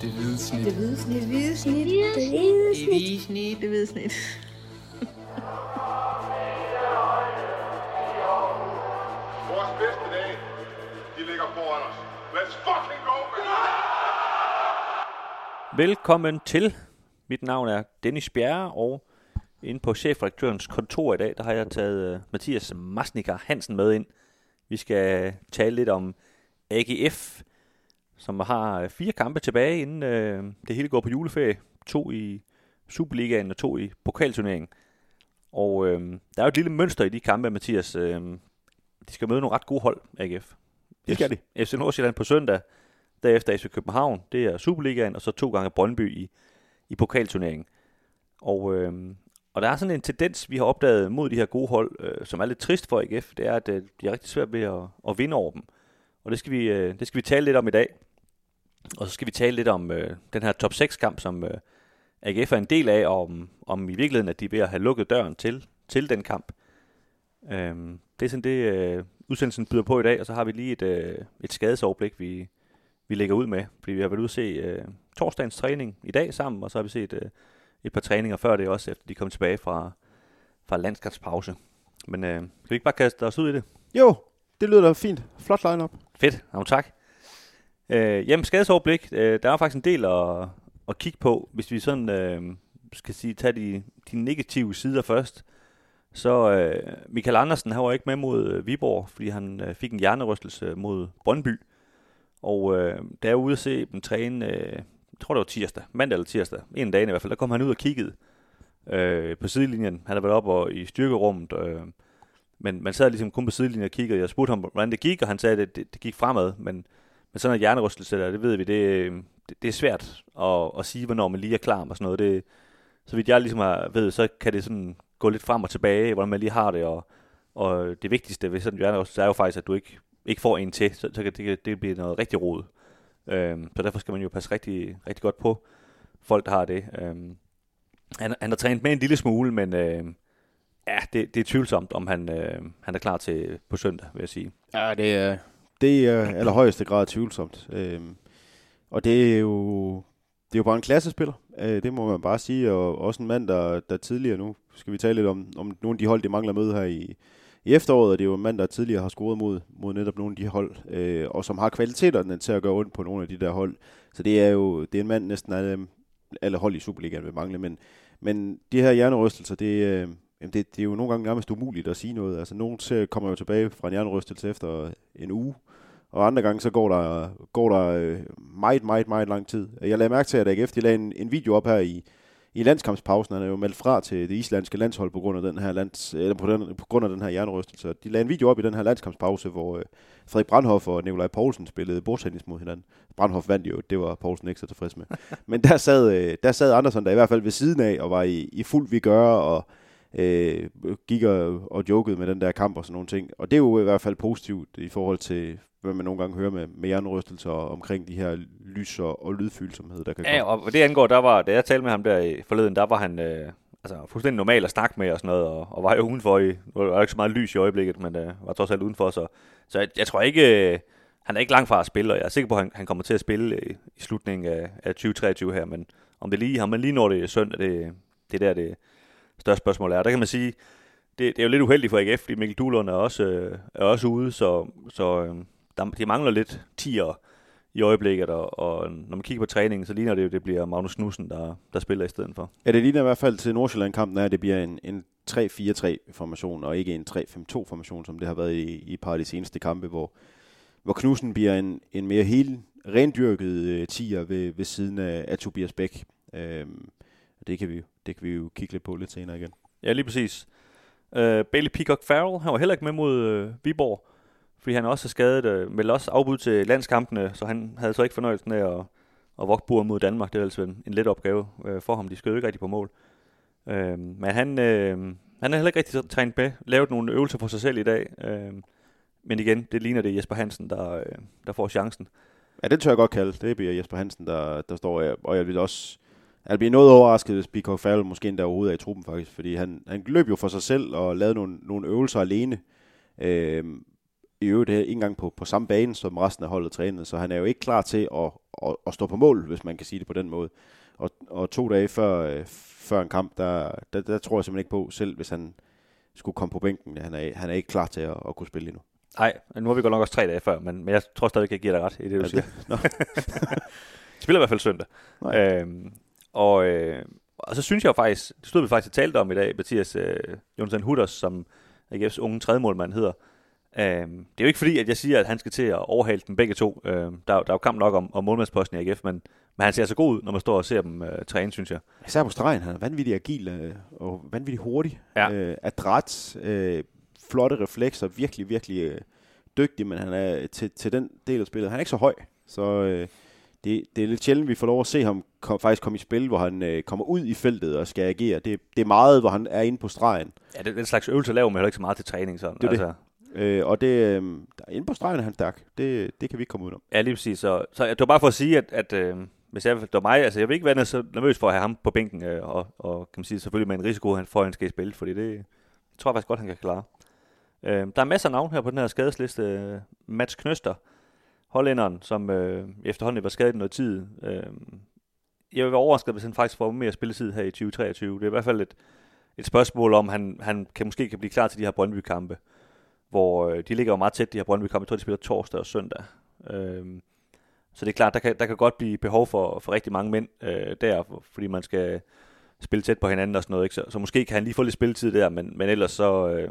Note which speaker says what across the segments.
Speaker 1: Det hvide snit.
Speaker 2: Det hvide snit.
Speaker 3: Det hvide snit.
Speaker 2: Det hvide
Speaker 1: Det hvide snit.
Speaker 2: Det hvide snit.
Speaker 4: Vores bedste dage, de ligger foran os. Let's fucking go, man!
Speaker 5: Velkommen til. Mit navn er Dennis Bjerre, og inde på chefredaktørens kontor i dag, der har jeg taget uh, Mathias Masniker Hansen med ind. Vi skal tale lidt om AGF, som har øh, fire kampe tilbage, inden uh, det hele går på juleferie. To i Superligaen og to i pokalturneringen. Og uh, der er jo et lille mønster i de kampe, Mathias. Uh, de skal møde nogle ret gode hold, AGF.
Speaker 6: Det skal de.
Speaker 5: FC Nordsjælland på søndag, derefter FC København, det er Superligaen, og så to gange Brøndby i, i pokalturneringen. Og, øh, og der er sådan en tendens, vi har opdaget mod de her gode hold, øh, som er lidt trist for AGF, det er, at øh, de er rigtig svært ved at, at vinde over dem. Og det skal, vi, øh, det skal vi tale lidt om i dag. Og så skal vi tale lidt om øh, den her top 6-kamp, som øh, AGF er en del af, og om, om i virkeligheden, at de er ved at have lukket døren til, til den kamp. Øhm, det er sådan det, øh, udsendelsen byder på i dag, og så har vi lige et, øh, et skadesoverblik, vi, vi lægger ud med. Fordi vi har været ude at se øh, torsdagens træning i dag sammen, og så har vi set øh, et par træninger før det også, efter de kom tilbage fra, fra landskabspause. Men øh, kan vi ikke bare kaste os ud i det?
Speaker 6: Jo, det lyder da fint. Flot line-up.
Speaker 5: Fedt, jamen tak. Øh, jamen, skadesoverblik, øh, der er faktisk en del at, at kigge på, hvis vi sådan øh, skal sige, tage de, de negative sider først. Så øh, Michael Andersen, han var ikke med mod øh, Viborg, fordi han øh, fik en hjernerystelse mod Brøndby. Og øh, da jeg var ude at se dem træne, øh, jeg tror det var tirsdag, mandag eller tirsdag, en dag i hvert fald, der kom han ud og kiggede øh, på sidelinjen. Han havde været oppe og, i styrkerummet, øh, men man sad ligesom kun på sidelinjen og kiggede. Jeg spurgte ham, hvordan det gik, og han sagde, at det, det, det gik fremad, men, men sådan en hjernerystelse der, det ved vi, det, øh, det, det er svært at, at sige, hvornår man lige er klar med sådan noget. Det, så vidt jeg ligesom har ved, så kan det sådan gå lidt frem og tilbage, hvordan man lige har det, og, og det vigtigste ved sådan en hjernerystelse er jo faktisk, at du ikke, ikke får en til, så, så kan det, det blive noget rigtig rod. Øhm, så derfor skal man jo passe rigtig, rigtig godt på folk, der har det. Øhm, han, han har trænet med en lille smule, men øh, ja, det, det er tvivlsomt, om han, øh, han er klar til på søndag, vil jeg sige.
Speaker 6: Ja, det er, det er allerhøjeste grad tvivlsomt. Øh, og det er jo, det er jo bare en klassespiller, øh, det må man bare sige, og også en mand, der, der tidligere, nu skal vi tale lidt om, om nogle af de hold, de mangler med her i, i efteråret, og det er jo en mand, der tidligere har scoret mod, mod netop nogle af de hold, øh, og som har kvaliteterne til at gøre ondt på nogle af de der hold. Så det er jo det er en mand, næsten alle, alle hold i Superligaen vil mangle, men, men de her hjernerystelser, det, øh, jamen det, det er jo nogle gange nærmest umuligt at sige noget. Altså, nogen ser, kommer jo tilbage fra en hjernerystelse efter en uge, og andre gange så går der, går der øh, meget, meget, meget lang tid. Jeg lagde mærke til, at AGF de lagde en, en video op her i, i landskampspausen. Han er jo meldt fra til det islandske landshold på grund af den her, lands, eller på, den, på grund af den her hjernerystelse. De lagde en video op i den her landskampspause, hvor øh, Frederik Brandhoff og Nikolaj Poulsen spillede bordtennis mod hinanden. Brandhoff vandt jo, det var Poulsen ikke så tilfreds med. Men der sad, øh, der sad Andersen der i hvert fald ved siden af, og var i, i fuld vi gør, og øh, gik og, og jokede med den der kamp og sådan nogle ting. Og det er jo i hvert fald positivt i forhold til, hvad man nogle gange hører med, med hjernerystelser omkring de her lys- og, og lydfølsomhed, der kan
Speaker 5: Ja,
Speaker 6: komme.
Speaker 5: og hvad det angår, der var, da jeg talte med ham der i forleden, der var han øh, altså, fuldstændig normal at snakke med og sådan noget, og, og var jo udenfor i, nu var ikke så meget lys i øjeblikket, men øh, var trods alt udenfor, så, så jeg, jeg tror ikke, øh, han er ikke langt fra at spille, og jeg er sikker på, at han, han kommer til at spille i, i slutningen af, af 2023 her, men om det lige, har man lige når det søndag, det, det er der det største spørgsmål er. Der kan man sige, det, det er jo lidt uheldigt for AGF, fordi Mikkel Duhlund er også, øh, er også ude, så, så øh, der, de mangler lidt tiger i øjeblikket, og, og når man kigger på træningen, så ligner det jo, det bliver Magnus Knudsen, der, der spiller i stedet for.
Speaker 6: Ja, det ligner i hvert fald til Nordsjælland-kampen, at det bliver en, en 3-4-3-formation, og ikke en 3-5-2-formation, som det har været i, i et par af de seneste kampe, hvor, hvor Knudsen bliver en, en mere helt rendyrket øh, tiger ved, ved siden af, af Tobias Bæk. Øhm, det, kan vi, det kan vi jo kigge lidt på lidt senere igen.
Speaker 5: Ja, lige præcis. Uh, Bailey Peacock Farrell, han var heller ikke med mod uh, Viborg, fordi han også er skadet, uh, men også afbud til landskampene, så han havde så ikke fornøjelsen af at, at vogte buren mod Danmark. Det er altså en, en let opgave uh, for ham. De skød ikke rigtig på mål. Uh, men han, uh, han er heller ikke rigtig trænet med, lavet nogle øvelser for sig selv i dag. Uh, men igen, det ligner det Jesper Hansen, der, uh, der får chancen.
Speaker 6: Ja, det tør jeg godt kalde. Det bliver Jesper Hansen, der, der står, og jeg vil også jeg bliver noget overrasket, hvis Peacock Farrell måske endda overhovedet er i truppen faktisk, fordi han, han løb jo for sig selv og lavede nogle, nogle øvelser alene. Øhm, I øvrigt ikke engang på, på samme bane, som resten af holdet trænede, så han er jo ikke klar til at, at, at stå på mål, hvis man kan sige det på den måde. Og, og to dage før, øh, før en kamp, der, der, der tror jeg simpelthen ikke på, selv hvis han skulle komme på bænken. Han er, han er ikke klar til at, at kunne spille endnu.
Speaker 5: Nej, nu har vi godt nok også tre dage før, men, men jeg tror stadig, jeg giver dig ret i det, du
Speaker 6: Ja,
Speaker 5: siger.
Speaker 6: det- Nå.
Speaker 5: Spiller i hvert fald søndag.
Speaker 6: Nej.
Speaker 5: Øhm, og, øh, og så synes jeg jo faktisk, det stod vi faktisk og talte om i dag, Mathias øh, Jonathan Hutters, som AGF's unge tredjemålmand hedder. Øhm, det er jo ikke fordi, at jeg siger, at han skal til at overhale dem begge to. Øhm, der, er der er jo kamp nok om, om målmandsposten i AGF, men, men han ser så god ud, når man står og ser dem øh, træne, synes jeg.
Speaker 6: Især på stregen, han er vanvittig agil øh, og vanvittig hurtig.
Speaker 5: Ja.
Speaker 6: Øh, adræt, øh, flotte reflekser, virkelig, virkelig øh, dygtig, men han er til, til den del af spillet. Han er ikke så høj, så øh, det, det er lidt sjældent, vi får lov at se ham kom, faktisk komme i spil, hvor han øh, kommer ud i feltet og skal agere. Det, det er meget, hvor han er inde på stregen.
Speaker 5: Ja, det er den slags øvelse laver man heller ikke så meget til træning. Sådan.
Speaker 6: Det er det.
Speaker 5: altså,
Speaker 6: Øh, og det, øh, der, inde på stregen er han stærk. Det, det kan vi ikke komme ud om.
Speaker 5: Ja, lige præcis. Så, så det var bare for at sige, at, at øh, hvis jeg, det var mig, altså jeg vil ikke være så nervøs for at have ham på bænken, øh, og, og kan man sige, selvfølgelig med en risiko, han får, at han skal i spil, fordi det tror jeg faktisk godt, han kan klare. Øh, der er masser af navn her på den her skadesliste. Øh, Mats Knøster, hollænderen, som øh, efterhånden var skadet noget tid. Øh, jeg vil være overrasket, hvis han faktisk får mere spilletid her i 2023. Det er i hvert fald et, et spørgsmål om, han, han kan, måske kan blive klar til de her Brøndby-kampe, hvor øh, de ligger jo meget tæt, de her Brøndby-kampe. Jeg tror, de spiller torsdag og søndag. Øh, så det er klart, der kan, der kan godt blive behov for, for rigtig mange mænd øh, der, for- fordi man skal spille tæt på hinanden og sådan noget. Ikke? Så, så måske kan han lige få lidt spilletid der, men, men ellers så, øh,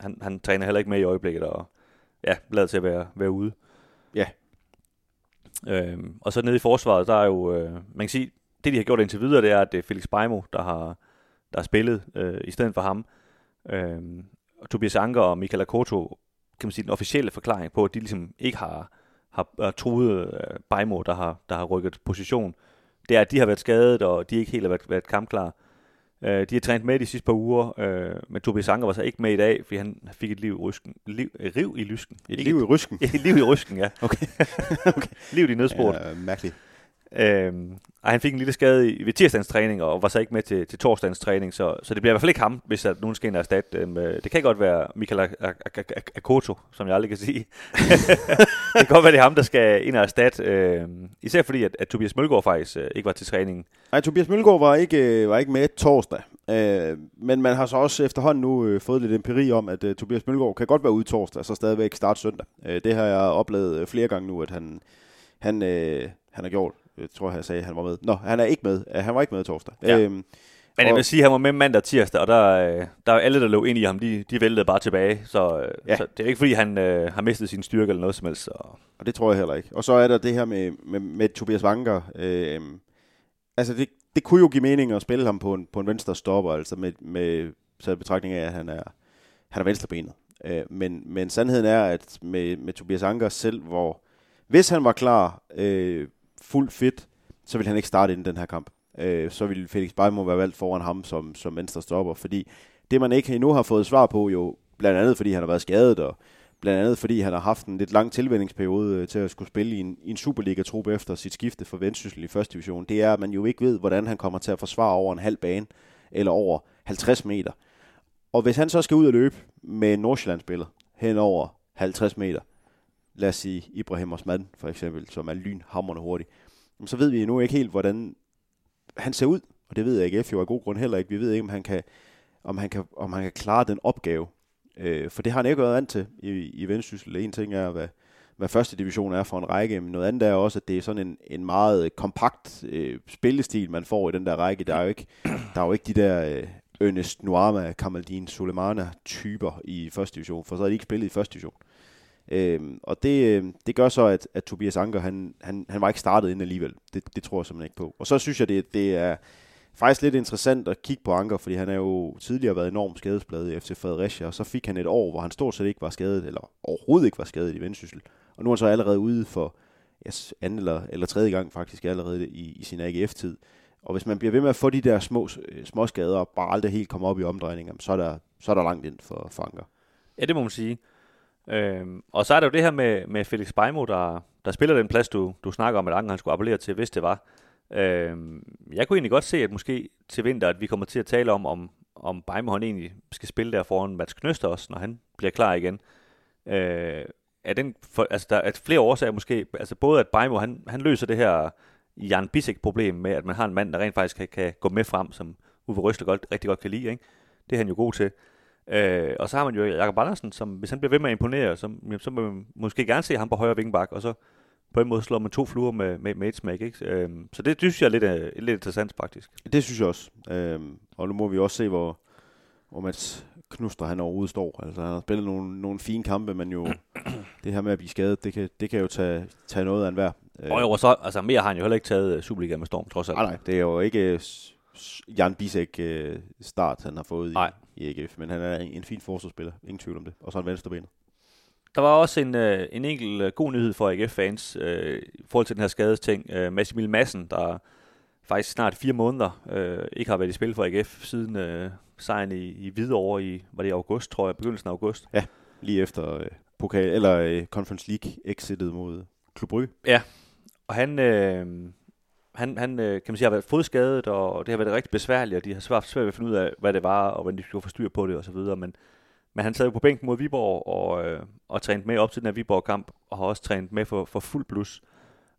Speaker 5: han, han træner heller ikke med i øjeblikket, og ja, lader til at være, være ude.
Speaker 6: Ja.
Speaker 5: Øhm, og så nede i forsvaret, der er jo, øh, man kan sige, det de har gjort indtil videre, det er, at det er Felix Beimo, der har, der har spillet øh, i stedet for ham. Øhm, og Tobias Anker og Michael Akoto, kan man sige, den officielle forklaring på, at de ligesom ikke har, har, har truet øh, Beimo, der har, der har rykket position, det er, at de har været skadet, og de ikke helt har været, været kampklare. Øh, de har trænet med de sidste par uger, øh, men Tobias Anker var så ikke med i dag, fordi han fik et liv i rysken. Liv, øh, riv i lysken.
Speaker 6: Et
Speaker 5: Ikke
Speaker 6: liv i rysken.
Speaker 5: et liv i rysken, ja.
Speaker 6: Okay. okay.
Speaker 5: Liv i nødsporet.
Speaker 6: Ja, mærkeligt.
Speaker 5: Øhm, og han fik en lille skade i, ved tirsdagens træning, og var så ikke med til, til torsdagens træning, så, så det bliver i hvert fald ikke ham, hvis at nogen skal ind og erstatte dem. Øh, Det kan godt være Michael Ak- Ak- Ak- Ak- Akoto, som jeg aldrig kan sige. det kan godt være, det er ham, der skal ind og erstatte. Øh, især fordi, at, at Tobias Mølgaard faktisk øh, ikke var til træningen.
Speaker 6: Nej, Tobias Mølgaard var ikke, øh, var ikke med torsdag. Øh, men man har så også efterhånden nu øh, fået lidt empiri om, at øh, Tobias Mølgaard kan godt være ude torsdag, så stadigvæk starte søndag. Øh, det har jeg oplevet øh, flere gange nu, at han, han, øh, han har gjort. Jeg tror, jeg sagde, han var med. Nå, han er ikke med. Øh, Han var ikke med torsdag.
Speaker 5: Ja.
Speaker 6: Øhm,
Speaker 5: Men jeg vil sige, at han var med mandag og tirsdag, og der, øh, der er alle, der lå ind i ham, de, de væltede bare tilbage. Så, øh,
Speaker 6: Ja.
Speaker 5: så det er ikke, fordi han øh, har mistet sin styrke eller noget som helst. Så.
Speaker 6: Og det tror jeg heller ikke. Og så er der det her med, med, med Tobias Vanker. Øh, altså, det, det kunne jo give mening at spille ham på en, på en venstre stopper, altså med, med så betragtning af, at han er, han er venstrebenet. Øh, men, men sandheden er, at med, med Tobias Anker selv, hvor hvis han var klar, øh, fuldt fit, så vil han ikke starte inden den her kamp. Øh, så vil Felix Beimo være valgt foran ham som, som venstre stopper, fordi det man ikke endnu har fået svar på, jo blandt andet fordi han har været skadet, og blandt andet fordi han har haft en lidt lang tilvændingsperiode øh, til at skulle spille i en, i en Superliga-trup efter sit skifte fra Vendsyssel i første division, det er, at man jo ikke ved, hvordan han kommer til at forsvare over en halv bane, eller over 50 meter. Og hvis han så skal ud og løbe med en nordsjælland hen over 50 meter, lad os sige Ibrahim Osman for eksempel, som er lynhammerende hurtig, så ved vi nu ikke helt, hvordan han ser ud, og det ved AGF jo af god grund heller ikke. Vi ved ikke, om han kan, om han kan, om han kan klare den opgave. Øh, for det har han ikke været vant til i, i Vendsyssel. En ting er, hvad, hvad første division er for en række, men noget andet er også, at det er sådan en, en meget øh, kompakt øh, spillestil, man får i den der række. Der er jo ikke, der er jo ikke de der øh, Ernest Nuama, Kamaldin Sulemana typer i første division, for så har de ikke spillet i første division. Øh, og det, øhm, det gør så, at, at Tobias Anker, han, han, han var ikke startet inden alligevel. Det, det tror jeg simpelthen ikke på. Og så synes jeg, det, det er faktisk lidt interessant at kigge på Anker, fordi han er jo tidligere været enormt skadesbladet i FC Fredericia, og så fik han et år, hvor han stort set ikke var skadet, eller overhovedet ikke var skadet i Vendsyssel. Og nu er han så allerede ude for yes, anden eller, eller tredje gang faktisk allerede i, i sin AGF-tid. Og hvis man bliver ved med at få de der små, øh, små skader, og bare aldrig helt kommer op i omdrejninger, så er der, så er der langt ind for, for Anker.
Speaker 5: Ja, det må man sige. Øhm, og så er der jo det her med, med Felix Beimo, der, der spiller den plads, du, du snakker om, at Anker han skulle appellere til, hvis det var. Øhm, jeg kunne egentlig godt se, at måske til vinter, at vi kommer til at tale om, om, om Beimo han egentlig skal spille der foran Mats Knøster også, når han bliver klar igen. Øh, er den for, altså der er flere årsager måske. Altså både at Beimo han, han løser det her Jan Bissek-problem med, at man har en mand, der rent faktisk kan, kan gå med frem, som Uwe Røsler godt, rigtig godt kan lide. Ikke? Det er han jo god til. Øh, og så har man jo Jakob Andersen, som hvis han bliver ved med at imponere, så, så må man måske gerne se ham på højre vingbak, og så på en måde slår man to fluer med, med, med et smæk. Ikke? Øh, så det, det synes jeg er lidt, uh, lidt interessant faktisk.
Speaker 6: Det synes jeg også. Øh, og nu må vi også se, hvor, hvor Mats Knuster han overhovedet står. Altså, han har spillet nogle, nogle fine kampe, men jo det her med at blive skadet, det kan, det kan jo tage, tage noget af en værd.
Speaker 5: Øh. Og jo, så, altså, mere har han jo heller ikke taget uh, Superliga med storm, trods alt.
Speaker 6: Nej, nej, det er jo ikke uh, Jan Bisek uh, start, han har fået nej. i, i AGF, men han er en, en fin forsvarsspiller, ingen tvivl om det. Og så han venstrebenet.
Speaker 5: Der var også en, uh, en enkelt uh, god nyhed for AGF-fans uh, i forhold til den her skadesting. Uh, Massimil Madsen, der faktisk snart fire måneder uh, ikke har været i spil for AGF siden uh, sejren i, i Hvidovre i, var det i august, tror jeg, begyndelsen af august.
Speaker 6: Ja, lige efter pokal, eller Conference League exitet mod Klub Brygge.
Speaker 5: Ja, og han, øh, han, han øh, kan man sige, har været fodskadet, og det har været rigtig besværligt, og de har svært, svært ved at finde ud af, hvad det var, og hvordan de skulle få styr på det, og så videre. Men, men han sad jo på bænken mod Viborg, og, øh, og trænet med op til den her Viborg-kamp, og har også trænet med for, for fuld plus.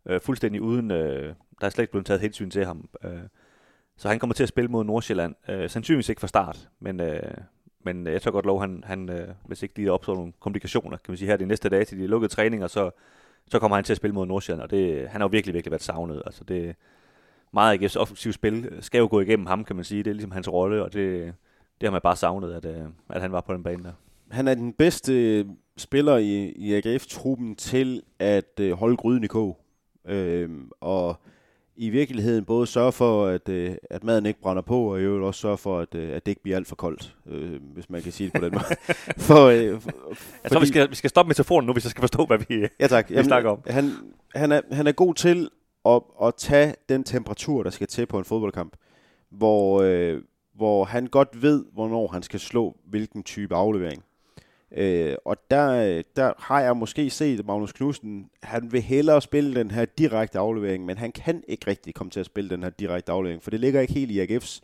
Speaker 5: Øh, fuldstændig uden, øh, der er slet ikke blevet taget hensyn til ham. Øh, så han kommer til at spille mod Nordsjælland. Øh, sandsynligvis ikke fra start, men, øh, men jeg tror godt lov, han, han øh, hvis ikke lige opstår nogle komplikationer, kan man sige her de næste dage til de lukkede træninger, så, så kommer han til at spille mod Nordsjælland, og det, han har jo virkelig, virkelig været savnet. Altså det, meget AGF's offensive spil skal jo gå igennem ham, kan man sige. Det er ligesom hans rolle, og det, det har man bare savnet, at, øh, at han var på den bane der.
Speaker 6: Han er den bedste spiller i, i AGF-truppen til at øh, holde gryden i kog. Øh, og i virkeligheden både sørge for, at, øh, at maden ikke brænder på, og i øvrigt også sørge for, at, øh, at det ikke bliver alt for koldt, øh, hvis man kan sige det på den måde.
Speaker 5: for, øh, for, jeg tror, vi skal, vi skal stoppe metaforen nu, hvis jeg skal forstå, hvad vi,
Speaker 6: ja, tak.
Speaker 5: vi Jamen, snakker om.
Speaker 6: Han, han, er, han er god til at, at tage den temperatur, der skal til på en fodboldkamp, hvor, øh, hvor han godt ved, hvornår han skal slå hvilken type aflevering. Øh, og der, der har jeg måske set Magnus Knudsen, han vil hellere spille den her direkte aflevering, men han kan ikke rigtig komme til at spille den her direkte aflevering, for det ligger ikke helt i AGF's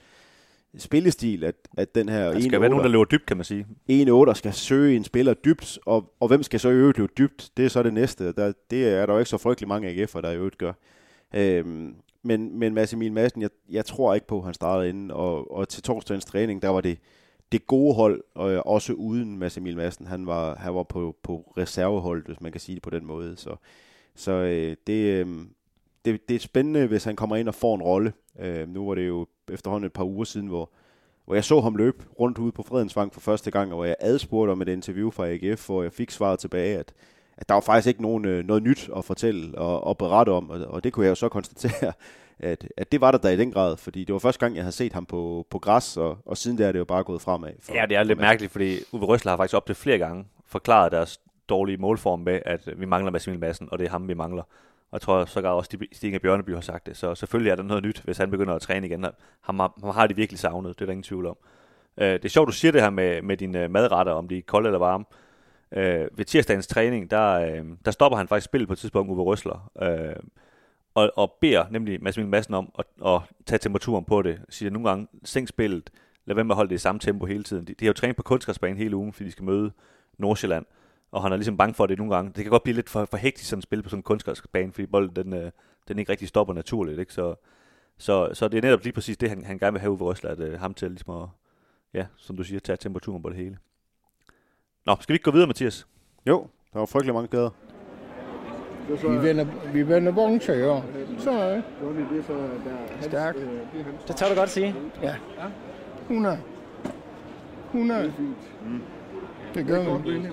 Speaker 6: spillestil, at, at den her...
Speaker 5: Der skal være nogen, der løber dybt, kan man sige.
Speaker 6: En 8 skal søge en spiller dybt, og, og hvem skal så i øvrigt løbe dybt? Det er så det næste. Der, det er der jo ikke så frygtelig mange AGF'er, der i øvrigt gør. Øhm, men, men Mads Emil Madsen, jeg, jeg tror ikke på, at han startede inden, og, og til torsdagens træning, der var det det gode hold, og øh, også uden Mads Emil Madsen, han var, han var på, på reservehold, hvis man kan sige det på den måde. Så, så øh, det, øh, det, det er spændende, hvis han kommer ind og får en rolle. Øh, nu var det jo efterhånden et par uger siden, hvor, hvor jeg så ham løbe rundt ude på Fredensvang for første gang, og hvor jeg adspurgte om et interview fra AGF, hvor jeg fik svaret tilbage, at, at der var faktisk ikke nogen, øh, noget nyt at fortælle og, og berette om, og, og det kunne jeg jo så konstatere, at, at det var der da i den grad, fordi det var første gang, jeg havde set ham på, på græs, og, og siden der er det jo bare gået fremad.
Speaker 5: For, ja, det er lidt mærkeligt, fordi Uwe Røsler har faktisk op til flere gange forklaret deres dårlige målform med, at vi mangler Massimil Madsen, og det er ham, vi mangler. Og jeg tror sågar også, at Stig Bjørneby har sagt det. Så selvfølgelig er der noget nyt, hvis han begynder at træne igen. Ham har, ham har de virkelig savnet, det er der ingen tvivl om. Uh, det er sjovt, du siger det her med, med dine madretter, om de er kolde eller varme. Uh, ved tirsdagens træning, der, uh, der stopper han faktisk spillet på et tidspunkt, Uwe Røsler. Uh, og, og beder nemlig Mads Mikkel Madsen om at, at tage temperaturen på det. Siger nogle gange, sænk spillet, lad være med at holde det i samme tempo hele tiden. De, de har jo trænet på kunstgræsbanen hele ugen, fordi de skal møde Nordsjælland. Og han er ligesom bange for det nogle gange. Det kan godt blive lidt for, for hektisk sådan at spille på sådan en kunstgræsbane, fordi bolden den, øh, den ikke rigtig stopper naturligt. Ikke? Så, så, så det er netop lige præcis det, han, han gerne vil have ude ved Røsler, at uh, øh, ham til ligesom at, ja, som du siger, tage temperaturen på det hele. Nå, skal vi ikke gå videre, Mathias?
Speaker 6: Jo, der var frygtelig mange gader.
Speaker 1: Vi vender, vi vender vogntøj i år. Så er det. Stærk.
Speaker 2: Det tør du godt sige.
Speaker 1: Ja. 100. 100.
Speaker 2: Mm.
Speaker 1: Det gør vi.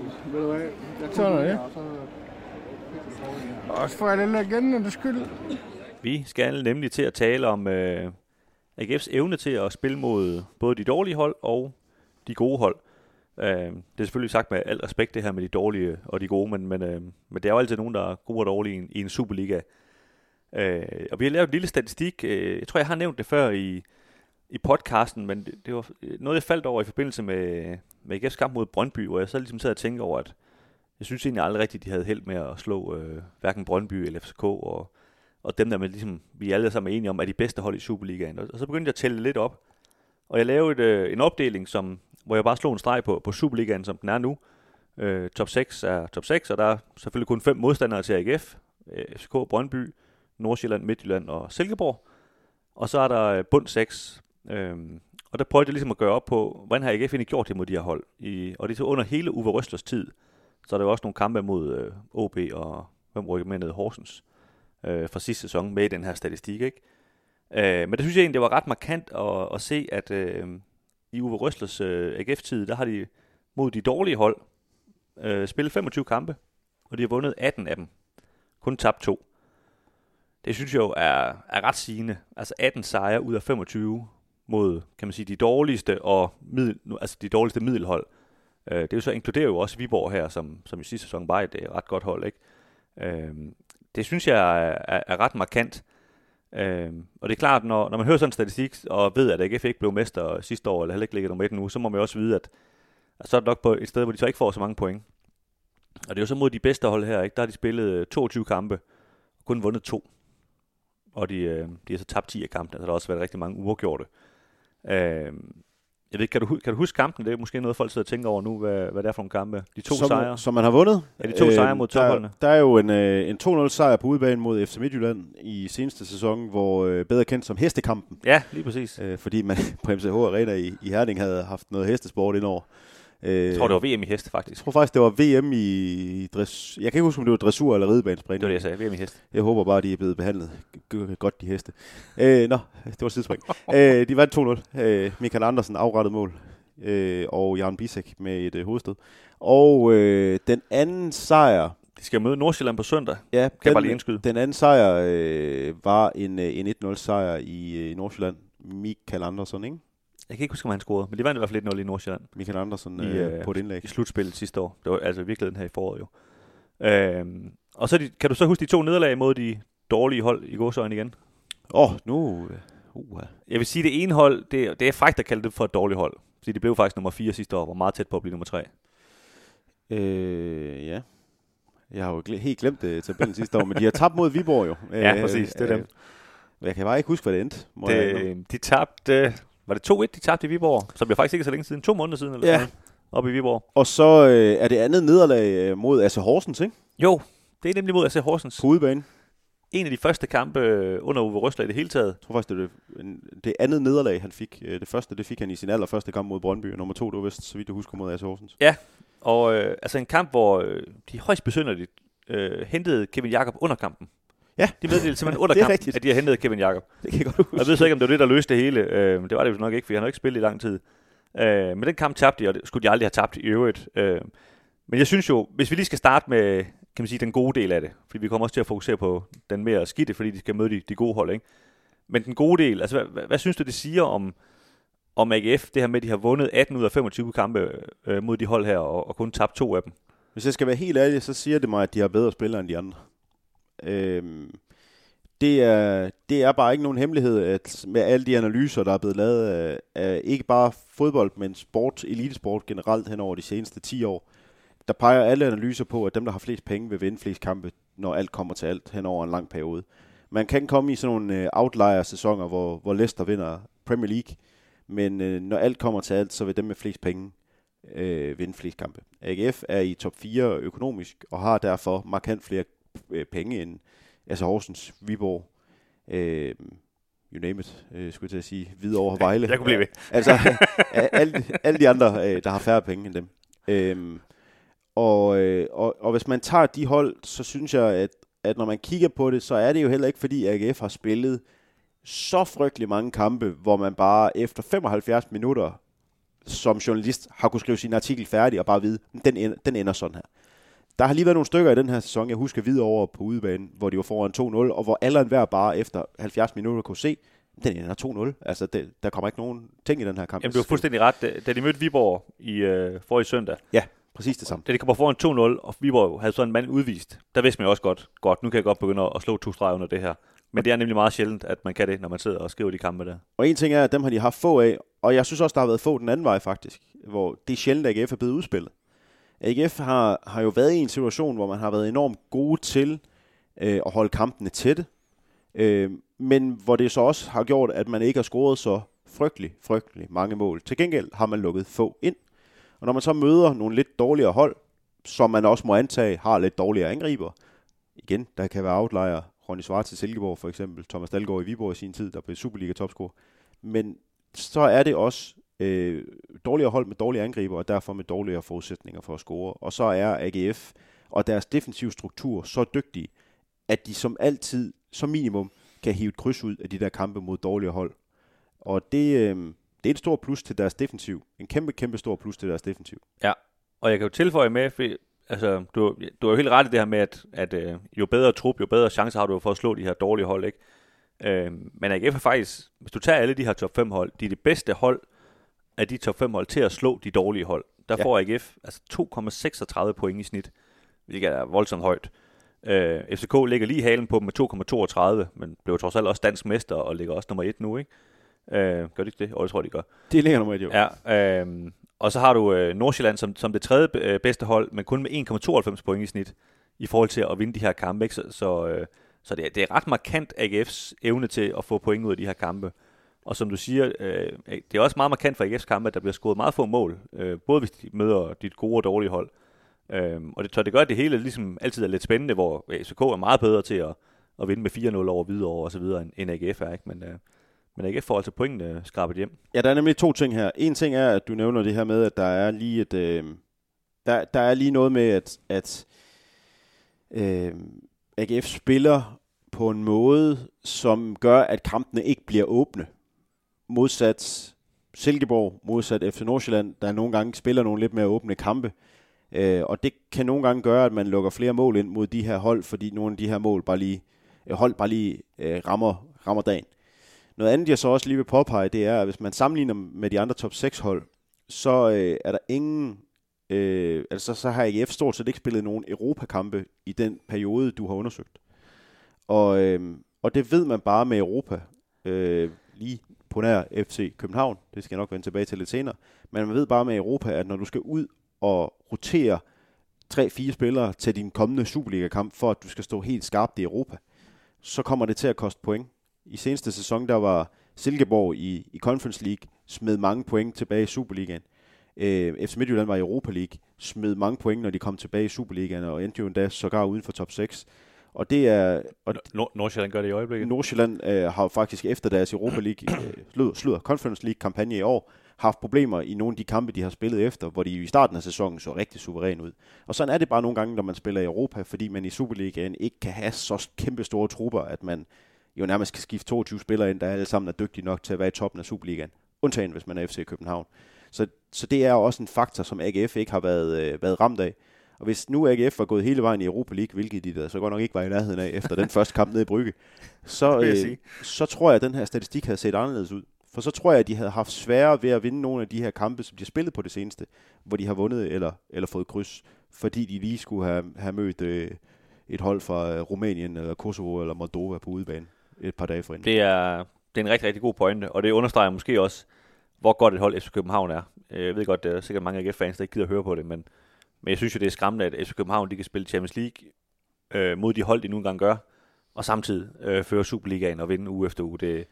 Speaker 1: Sådan er det. Også for alle legendernes skyld.
Speaker 5: Vi skal nemlig til at tale om øh, AGF's evne til at spille mod både de dårlige hold og de gode hold. Øh, det er selvfølgelig sagt med al respekt det her med de dårlige og de gode, men, men, øh, men det er jo altid nogen, der er gode og dårlige i en, i en Superliga. Øh, og vi har lavet en lille statistik. Øh, jeg tror, jeg har nævnt det før i, i podcasten, men det, det var øh, noget, jeg faldt over i forbindelse med, med IKF's kamp mod Brøndby, hvor jeg så ligesom sad og tænkte over, at jeg synes egentlig aldrig rigtigt, de havde held med at slå øh, hverken Brøndby eller FCK, og, og dem der med, ligesom, vi alle sammen er enige om, er de bedste hold i Superligaen. Og, og så begyndte jeg at tælle lidt op, og jeg lavede et, øh, en opdeling, som hvor jeg bare slog en streg på, på Superligaen, som den er nu, Øh, top 6 er top 6, og der er selvfølgelig kun fem modstandere til AGF. Øh, FCK, Brøndby, Nordsjælland, Midtjylland og Silkeborg. Og så er der øh, bund 6. Øh, og der prøvede jeg ligesom at gøre op på, hvordan har AGF egentlig gjort det mod de her hold. I, og det er så under hele Uwe Røstlers tid. Så er der jo også nogle kampe mod øh, OB og hvem rykker med ned Horsens øh, fra sidste sæson med i den her statistik. Ikke? Øh, men det synes jeg egentlig, det var ret markant at, at se, at øh, i Uwe Røslers øh, AGF-tid, der har de mod de dårlige hold øh, spillet 25 kampe, og de har vundet 18 af dem. Kun tabt to. Det synes jeg jo er, er ret sigende. Altså 18 sejre ud af 25 mod, kan man sige, de dårligste og middel, altså de dårligste middelhold. Øh, det er jo så inkluderer jo også Viborg her, som, som i sidste sæson var et øh, ret godt hold. Ikke? Øh, det synes jeg er, er, er ret markant. Øh, og det er klart, når, når man hører sådan en statistik, og ved, at AGF ikke blev mester sidste år, eller heller ikke ligger nummer 1 nu, så må man også vide, at, at så er det nok på et sted, hvor de så ikke får så mange point. Og det er jo så mod de bedste hold her, ikke? der har de spillet øh, 22 kampe, og kun vundet to. Og de, øh, de har så tabt 10 af kampene, så der har også været rigtig mange uafgjorte. Øh, jeg ved, kan du, kan du huske kampen? Det er måske noget, folk sidder og tænker over nu, hvad, hvad det er for nogle kampe. De to
Speaker 6: som,
Speaker 5: sejre.
Speaker 6: Som man har vundet.
Speaker 5: Ja, de to øh, sejre mod topholdene.
Speaker 6: Der, der er jo en, øh, en 2-0 sejr på udebane mod FC Midtjylland i seneste sæson, hvor øh, bedre kendt som hestekampen.
Speaker 5: Ja, lige præcis.
Speaker 6: Øh, fordi man på MCH Arena i, i Herning havde haft noget hestesport indover.
Speaker 5: Øh, jeg tror, det var VM i heste, faktisk.
Speaker 6: Jeg tror faktisk, det var VM i dress... Jeg kan ikke huske, om det var dressur eller ridebanesprint.
Speaker 5: Det var det, jeg sagde. VM i heste.
Speaker 6: Jeg håber bare, de er blevet behandlet godt, de heste. øh, nå, det var sidespring. øh, de vandt 2-0. Øh, Michael Andersen afrettet mål. Øh, og Jan Bisek med et øh, hovedstød. Og øh, den anden sejr...
Speaker 5: De skal møde Nordsjælland på søndag.
Speaker 6: Ja,
Speaker 5: kan
Speaker 6: den,
Speaker 5: bare lige indskyde.
Speaker 6: den anden sejr øh, var en, øh, en 1-0 sejr i øh, Nordsjælland. Michael Andersen, ikke?
Speaker 5: Jeg kan ikke huske, om han scorede, men de vandt i hvert fald 1-0 i Nordsjælland.
Speaker 6: Michael Andersen
Speaker 5: I,
Speaker 6: øh,
Speaker 5: øh,
Speaker 6: på et indlæg.
Speaker 5: I slutspillet sidste år. Det var altså virkelig den her i foråret jo. Øhm, og så de, kan du så huske de to nederlag mod de dårlige hold i godsøjne igen?
Speaker 6: Åh, oh, nu... Uh,
Speaker 5: Jeg vil sige, det ene hold, det, det er frækt at kalde det for et dårligt hold. Fordi de blev faktisk nummer 4 sidste år, var meget tæt på at blive nummer 3.
Speaker 6: Øh, ja. Jeg har jo helt glemt det tabellen sidste år, men de har tabt mod Viborg jo.
Speaker 5: Ja, præcis, det er dem.
Speaker 6: Øh, jeg kan bare ikke huske, hvad det endte. Må jeg.
Speaker 5: Det, de tabte, var det 2-1, de tabte i Viborg? Så bliver faktisk ikke så længe siden, to måneder siden eller
Speaker 6: Ja.
Speaker 5: sådan oppe i Viborg.
Speaker 6: Og så øh, er det andet nederlag øh, mod Asse Horsens, ikke?
Speaker 5: Jo, det er nemlig mod AC Horsens.
Speaker 6: På udebane.
Speaker 5: En af de første kampe øh, under Uwe Røsler i det hele taget.
Speaker 6: Jeg tror faktisk, det er det, det andet nederlag, han fik. Øh, Det første, det fik han i sin allerførste kamp mod Brøndby. Og nummer to, det var vist, så vidt jeg husker, mod Asse Horsens.
Speaker 5: Og øh, altså en kamp, hvor øh, de højst besynderligt øh, hentede Kevin Jakob under kampen.
Speaker 6: Ja.
Speaker 5: De meddelte simpelthen under
Speaker 6: Det er
Speaker 5: kampen,
Speaker 6: rigtigt.
Speaker 5: at de har hentet Kevin Jakob.
Speaker 6: Det kan jeg godt huske.
Speaker 5: Jeg ved så ikke, om det var det, der løste det hele. Øh, det var det jo nok ikke, for han har ikke spillet i lang tid. Øh, men den kamp tabte de, og det skulle de aldrig have tabt i øvrigt. Øh, men jeg synes jo, hvis vi lige skal starte med kan man sige, den gode del af det, fordi vi kommer også til at fokusere på den mere skidte, fordi de skal møde de, de gode hold. Ikke? Men den gode del, altså hvad, hvad, hvad synes du, det siger om, om AGF, det her med, at de har vundet 18 ud af 25 kampe øh, mod de hold her, og, og kun tabt to af dem?
Speaker 6: Hvis jeg skal være helt ærlig, så siger det mig, at de har bedre spillere end de andre. Øhm, det, er, det er bare ikke nogen hemmelighed, at med alle de analyser, der er blevet lavet af, øh, af ikke bare fodbold, men sport, elitesport generelt hen over de seneste 10 år, der peger alle analyser på, at dem, der har flest penge, vil vinde flest kampe, når alt kommer til alt hen over en lang periode. Man kan komme i sådan nogle øh, outlier-sæsoner, hvor, hvor Leicester vinder Premier League, men øh, når alt kommer til alt, så vil dem med flest penge øh, vinde flest kampe. AGF er i top 4 økonomisk, og har derfor markant flere øh, penge end altså Horsens, Viborg, øh, you name it, øh, skulle jeg til at sige, Hvidovre, Vejle.
Speaker 5: Jeg kunne blive ved.
Speaker 6: Altså, alle, alle de andre, øh, der har færre penge end dem. Øhm, og, øh, og, og hvis man tager de hold, så synes jeg, at, at når man kigger på det, så er det jo heller ikke, fordi AGF har spillet så frygtelig mange kampe, hvor man bare efter 75 minutter som journalist har kunne skrive sin artikel færdig og bare vide, den ender, den ender sådan her. Der har lige været nogle stykker i den her sæson, jeg husker videre over på udebane, hvor de var foran 2-0, og hvor alle og enhver bare efter 70 minutter kunne se, den ender 2-0. Altså, det, der kommer ikke nogen ting i den her kamp.
Speaker 5: Jamen, du har fuldstændig ret. Da- de mødte Viborg i øh, forrige søndag,
Speaker 6: Ja, præcis det samme.
Speaker 5: da de kommer foran 2-0, og Viborg havde så en mand udvist, der vidste man jo også godt, godt, nu kan jeg godt begynde at- at slå to streger under det her. Men det er nemlig meget sjældent, at man kan det, når man sidder og skriver de kampe der.
Speaker 6: Og en ting er, at dem har de haft få af, og jeg synes også, der har været få den anden vej faktisk, hvor det er sjældent, at AGF er blevet udspillet. AGF har, har jo været i en situation, hvor man har været enormt gode til øh, at holde kampene tætte, øh, men hvor det så også har gjort, at man ikke har scoret så frygtelig, frygtelig mange mål. Til gengæld har man lukket få ind. Og når man så møder nogle lidt dårligere hold, som man også må antage, har lidt dårligere angriber. Igen, der kan være outlier. Ronny Svart til Silkeborg for eksempel, Thomas Dalgaard i Viborg i sin tid, der blev Superliga topscorer. Men så er det også øh, dårligere hold med dårlige angriber, og derfor med dårligere forudsætninger for at score. Og så er AGF og deres defensive struktur så dygtige, at de som altid, som minimum, kan hive et kryds ud af de der kampe mod dårlige hold. Og det, øh, det er et stort plus til deres defensiv. En kæmpe, kæmpe stor plus til deres defensiv.
Speaker 5: Ja, og jeg kan jo tilføje med, for, altså, du, du har jo helt ret i det her med, at, at øh, jo bedre trup, jo bedre chancer har du for at slå de her dårlige hold, ikke? Øh, men AGF er faktisk, hvis du tager alle de her top 5 hold, de er det bedste hold af de top 5 hold til at slå de dårlige hold. Der ja. får AGF altså 2,36 point i snit, hvilket er voldsomt højt. Øh, FCK ligger lige halen på dem med 2,32, men blev trods alt også dansk mester og ligger også nummer 1 nu, ikke? Øh, gør de ikke det? Og det tror jeg, de gør.
Speaker 6: Det ligger nummer 1, jo.
Speaker 5: Ja, øh, og så har du øh, Nordsjælland som, som det tredje øh, bedste hold, men kun med 1,92 point i snit i forhold til at vinde de her kampe. Ikke? Så, så, øh, så det, er, det er ret markant AGF's evne til at få point ud af de her kampe. Og som du siger, øh, det er også meget markant for AGF's kampe, at der bliver scoret meget få mål, øh, både hvis de møder dit gode og dårlige hold. Øh, og det, tør det gør, at det hele ligesom altid er lidt spændende, hvor FCK er meget bedre til at, at vinde med 4-0 over Hvidovre og så videre, end AGF er. Ikke? Men, øh, men AGF får altså pointene skrabet hjem.
Speaker 6: Ja, der er nemlig to ting her. En ting er, at du nævner det her med, at der er lige et... Øh, der, der er lige noget med, at, at øh, AGF spiller på en måde, som gør, at kampene ikke bliver åbne. Modsat Silkeborg, modsat FC Nordsjælland, der nogle gange spiller nogle lidt mere åbne kampe. Øh, og det kan nogle gange gøre, at man lukker flere mål ind mod de her hold, fordi nogle af de her mål bare lige, øh, hold bare lige øh, rammer, rammer dagen. Noget andet, jeg så også lige vil påpege, det er, at hvis man sammenligner med de andre top 6 hold, så øh, er der ingen, øh, altså så har AGF stort set ikke spillet nogen Europakampe i den periode, du har undersøgt. Og, øh, og det ved man bare med Europa, øh, lige på nær FC København, det skal jeg nok vende tilbage til lidt senere, men man ved bare med Europa, at når du skal ud og rotere tre-fire spillere til din kommende Superliga-kamp, for at du skal stå helt skarpt i Europa, så kommer det til at koste point. I seneste sæson, der var Silkeborg i, i Conference League, smed mange point tilbage i Superligaen. Øh, FC Midtjylland var i Europa League, smed mange point, når de kom tilbage i Superligaen, og endte jo endda sågar uden for top 6. Og det er... Og
Speaker 5: Nord- Nordsjælland gør det i øjeblikket.
Speaker 6: Nordsjælland øh, har faktisk efter deres Europa League, øh, slutter Conference League kampagne i år, haft problemer i nogle af de kampe, de har spillet efter, hvor de i starten af sæsonen så rigtig suveræn ud. Og sådan er det bare nogle gange, når man spiller i Europa, fordi man i Superligaen ikke kan have så kæmpe store trupper, at man jo nærmest kan skifte 22 spillere ind, der alle sammen er dygtige nok til at være i toppen af Superligaen. Undtagen, hvis man er FC København. Så, så det er også en faktor, som AGF ikke har været, øh, været ramt af. Og hvis nu AGF var gået hele vejen i Europa League, hvilket de der så godt nok ikke var i nærheden af efter den første kamp nede i Brygge, så, øh, så tror jeg, at den her statistik havde set anderledes ud. For så tror jeg, at de havde haft sværere ved at vinde nogle af de her kampe, som de har spillet på det seneste, hvor de har vundet eller, eller fået kryds, fordi de lige skulle have, have mødt øh, et hold fra øh, Rumænien, eller Kosovo eller Moldova på udebane et par dage forinden.
Speaker 5: Det er, det er en rigtig, rigtig god pointe, og det understreger måske også, hvor godt et hold FC København er. Jeg ved godt, der er sikkert mange AGF-fans, der ikke gider at høre på det, men, men jeg synes jo, det er skræmmende, at FC København de kan spille Champions League øh, mod de hold, de nu engang gør, og samtidig øh, føre Superligaen og vinde uge efter uge. Det,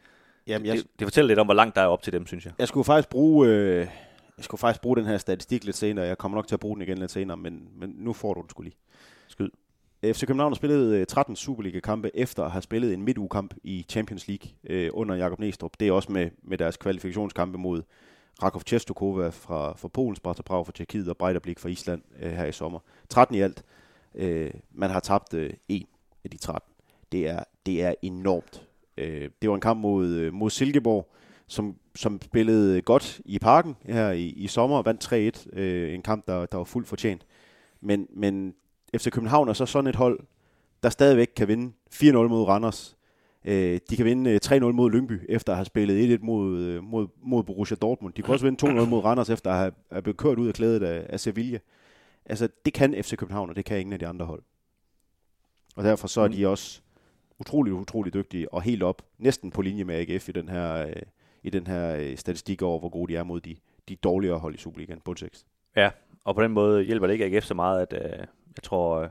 Speaker 5: Jamen, jeg, det, det fortæller lidt om, hvor langt der er op til dem, synes jeg.
Speaker 6: Jeg skulle faktisk bruge, øh, jeg skulle faktisk bruge den her statistik lidt senere. Jeg kommer nok til at bruge den igen lidt senere, men, men nu får du den skulle lige.
Speaker 5: Skyd.
Speaker 6: FC København har spillet 13 øh, Superliga-kampe efter at have spillet en midtugekamp i Champions League øh, under Jakob Næstrup. Det er også med, med deres kvalifikationskampe mod Rakov Czestochowa fra, fra Polen, Sparta Prag fra Tjekkiet og Breidablik fra Island øh, her i sommer. 13 i alt. Øh, man har tabt øh, en af de 13. Det er, det er enormt. Øh, det var en kamp mod, øh, mod Silkeborg, som, som spillede godt i parken her i, i sommer og vandt 3-1. Øh, en kamp, der, der var fuldt fortjent. Men, men FC København er så sådan et hold, der stadigvæk kan vinde 4-0 mod Randers. Øh, de kan vinde 3-0 øh, mod Lyngby, efter at have spillet 1-1 mod, øh, mod, mod Borussia Dortmund. De kan også vinde 2-0 mod Randers, efter at have, have blevet kørt ud af klædet af, af Sevilla. Altså, det kan FC København, og det kan ingen af de andre hold. Og derfor så er de også utrolig, utrolig dygtige, og helt op, næsten på linje med AGF i den her, i den her statistik over, hvor gode de er mod de, de dårligere hold i Superligaen, på 6.
Speaker 5: Ja, og på den måde hjælper det ikke AGF så meget, at, jeg tror, øh,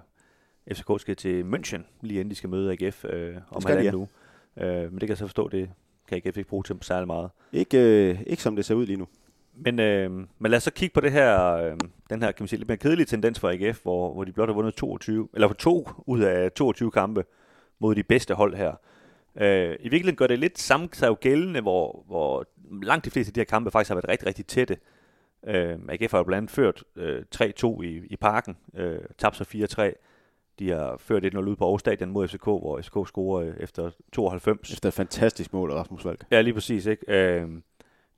Speaker 5: FCK skal til München, lige inden de skal møde AGF uh, om halvanden uge. Uh, men det kan jeg så forstå, det kan AGF ikke bruge til særlig meget.
Speaker 6: Ikke, uh, ikke som det ser ud lige nu.
Speaker 5: men, øh, men lad os så kigge på det her, øh, den her kan man sige, lidt mere kedelige tendens for AGF, hvor, hvor de blot har vundet 22, eller for to ud af 22 kampe mod de bedste hold her. Øh, I virkeligheden gør det lidt samme sig gældende, hvor, hvor langt de fleste af de her kampe faktisk har været rigtig, rigtig tætte. Øh, AGF har jo blandt andet ført øh, 3-2 i, i parken, øh, tabt så 4-3. De har ført 1-0 ud på Aarhus Stadion mod FCK, hvor FCK scorer øh, efter 92.
Speaker 6: Efter et fantastisk mål af Rasmus Valk.
Speaker 5: Ja, lige præcis. Ikke? Øh,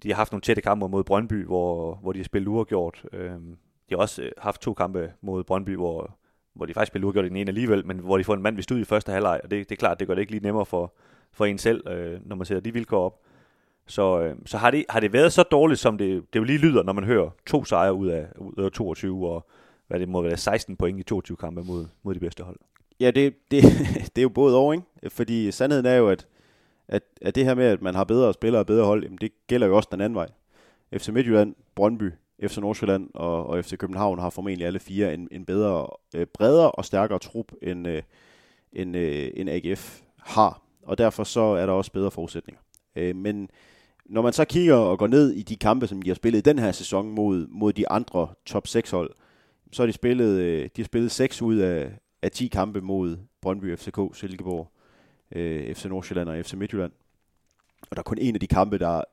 Speaker 5: de har haft nogle tætte kampe mod Brøndby, hvor, hvor de har spillet uafgjort. Øh, de har også øh, haft to kampe mod Brøndby, hvor, hvor de faktisk spiller uafgjort i den ene alligevel, men hvor de får en mand ved ud i første halvleg, og det, det er klart, det gør det ikke lige nemmere for, for en selv, øh, når man sætter de vilkår op. Så, øh, så har, det, har det været så dårligt, som det, det jo lige lyder, når man hører to sejre ud af, ud af 22, og hvad det må være 16 point i 22 kampe mod, mod de bedste hold.
Speaker 6: Ja, det, det, det er jo både over, ikke? Fordi sandheden er jo, at, at, at det her med, at man har bedre spillere og bedre hold, jamen det gælder jo også den anden vej. FC Midtjylland, Brøndby, FC Nordsjælland og, og FC København har formentlig alle fire en, en bedre, øh, bredere og stærkere trup, end, øh, end, øh, end AGF har. Og derfor så er der også bedre forudsætninger. Øh, men når man så kigger og går ned i de kampe, som de har spillet i den her sæson mod, mod de andre top 6 hold, så har de spillet, øh, de har spillet 6 ud af, af 10 kampe mod Brøndby, FCK, Silkeborg, øh, FC Nordsjælland og FC Midtjylland. Og der er kun en af de kampe, der,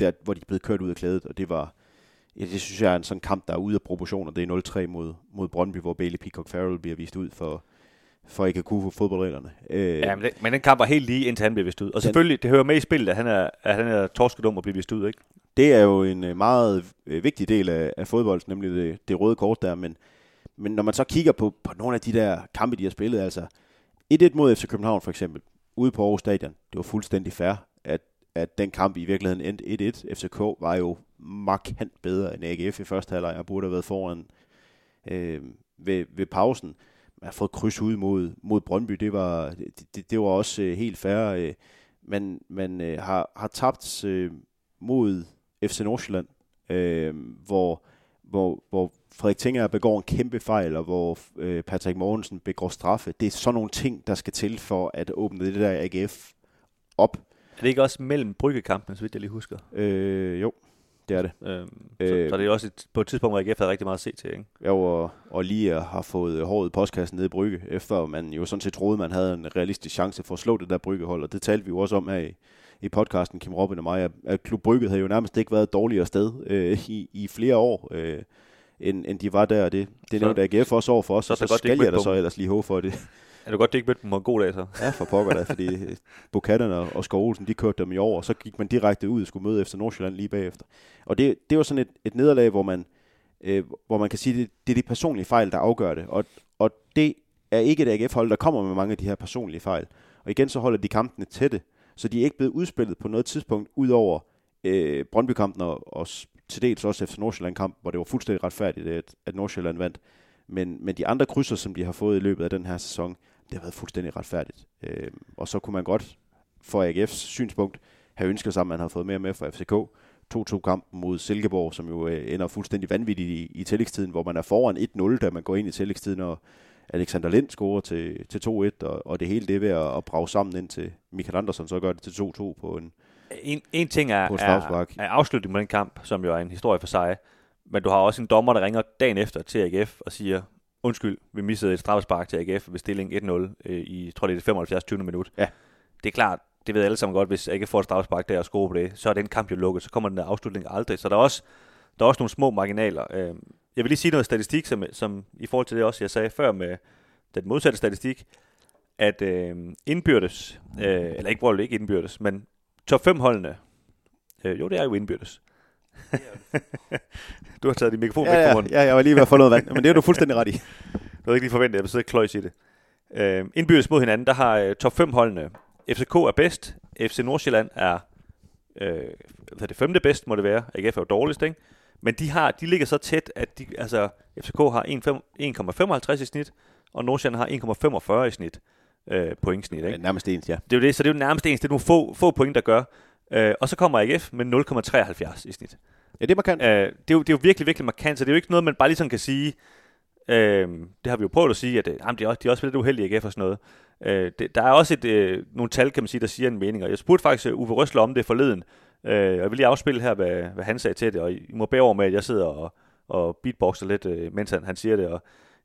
Speaker 6: der, hvor de er blevet kørt ud af klædet, og det var, ja, det synes jeg er en sådan kamp, der er ude af proportioner. Det er 0-3 mod, mod Brøndby, hvor Bailey Peacock Farrell bliver vist ud for, for ikke at kunne få fodboldreglerne.
Speaker 5: Øh, ja, men, det, men den kamp var helt lige, indtil han blev vist ud. Og selvfølgelig, det hører med i spillet, at han er, at han er torskedum at blive vist ud, ikke?
Speaker 6: Det er jo en øh, meget øh, vigtig del af, af fodbold, nemlig det, det røde kort der, men, men når man så kigger på, på nogle af de der kampe, de har spillet, altså 1-1 mod FC København for eksempel, ude på Aarhus Stadion, det var fuldstændig fair, at, at den kamp i virkeligheden endte 1-1. FCK var jo markant bedre end AGF i første halvleg, og burde have været foran øh, ved, ved pausen man har fået kryds ud mod, mod Brøndby, det var, det, det var også øh, helt fair. Øh, man man øh, har, har tabt øh, mod FC Nordsjælland, øh, hvor, hvor, hvor Frederik Tinger begår en kæmpe fejl, og hvor øh, Patrick Mortensen begår straffe. Det er sådan nogle ting, der skal til for at åbne det der AGF op.
Speaker 5: Er det ikke også mellem bryggekampene, så vidt jeg lige husker?
Speaker 6: Øh, jo det er det.
Speaker 5: Øhm, så, øh, så det er også et, på et tidspunkt, hvor AGF havde rigtig meget at se til, ikke?
Speaker 6: Ja, og, og lige har fået håret i postkassen nede i Brygge, efter man jo sådan set troede, man havde en realistisk chance for at slå det der Bryggehold, og det talte vi jo også om her i, i podcasten, Kim Robin og mig, at, at Klub Brygge havde jo nærmest ikke været et dårligere sted øh, i, i flere år. Øh, end, end de var der. Det, det nævnte AGF også over for os, så, så, så skal jeg da så ellers lige håbe for det.
Speaker 5: Er det godt, det ikke mødte dem på en god dag så?
Speaker 6: Ja, for pokker da, fordi Bukatten og, og Skovlsen, de kørte dem i år, og så gik man direkte ud og skulle møde efter Nordsjælland lige bagefter. Og det, det var sådan et, et nederlag, hvor man, øh, hvor man kan sige, det, det er de personlige fejl, der afgør det. Og, og det er ikke et AGF-hold, der kommer med mange af de her personlige fejl. Og igen så holder de kampene tætte, så de er ikke blevet udspillet på noget tidspunkt, ud over øh, Brøndby-kampen og, og til dels også efter Nordsjælland-kamp, hvor det var fuldstændig retfærdigt, at, at Nordsjælland vandt. Men, men de andre krydser, som de har fået i løbet af den her sæson, det har været fuldstændig retfærdigt. Øh, og så kunne man godt, for AGF's synspunkt, have ønsket sig, at man havde fået mere med fra FCK. 2-2 kampen mod Silkeborg, som jo øh, ender fuldstændig vanvittigt i, i tillægstiden, hvor man er foran 1-0, da man går ind i tillægstiden, og Alexander Lind scorer til, til 2-1, og, og det hele det ved at, at brage sammen ind til Michael Andersen, så gør det til 2-2 på en
Speaker 5: En, en ting er, er, er afslutningen på den kamp, som jo er en historie for sig, men du har også en dommer, der ringer dagen efter til AGF og siger, undskyld, vi missede et straffespark til AGF ved stilling 1-0 øh, i, tror det er det 75. 20. minut.
Speaker 6: Ja.
Speaker 5: Det er klart, det ved alle sammen godt, hvis AGF får et straffespark der og score på det, så er den kamp jo lukket, så kommer den der afslutning aldrig. Så der er også, der er også nogle små marginaler. Øh, jeg vil lige sige noget statistik, som, som i forhold til det også, jeg sagde før med den modsatte statistik, at øh, indbyrdes, øh, eller ikke, hvor ikke indbyrdes, men top 5 holdene, øh, jo det er jo indbyrdes, du har taget din mikrofon
Speaker 6: ja, væk fra munden. Ja, jeg var lige ved at få noget vand, men det er du fuldstændig ret i.
Speaker 5: Du havde ikke lige forventet, at jeg ville kløjs i det. Øh, indbyrdes mod hinanden, der har øh, top 5 holdene. FCK er bedst, FC Nordsjælland er øh, hvad er det femte bedst, må det være. AGF er jo dårligst, ikke? Men de, har, de ligger så tæt, at de, altså, FCK har 1,55 i snit, og Nordsjælland har 1,45 i snit øh, pointsnit. Ikke?
Speaker 6: Nærmest ens, ja.
Speaker 5: Det er jo det, så det er jo nærmest ens. Det er nogle få, få point, der gør. Øh, og så kommer AGF med 0,73 i snit.
Speaker 6: Ja, det er markant. Øh,
Speaker 5: det, er jo, det er jo virkelig, virkelig markant, så det er jo ikke noget, man bare lige sådan kan sige, øh, det har vi jo prøvet at sige, at øh, jamen, de, er også, de er også lidt uheldige AGF og sådan noget. Øh, det, der er også et, øh, nogle tal, kan man sige, der siger en mening, og jeg spurgte faktisk øh, Uwe Røsler om det forleden, Øh, jeg vil lige afspille her, hvad, hvad han sagde til det, og I må bære over med, at jeg sidder og, og beatboxer lidt, øh, mens han, han siger det, og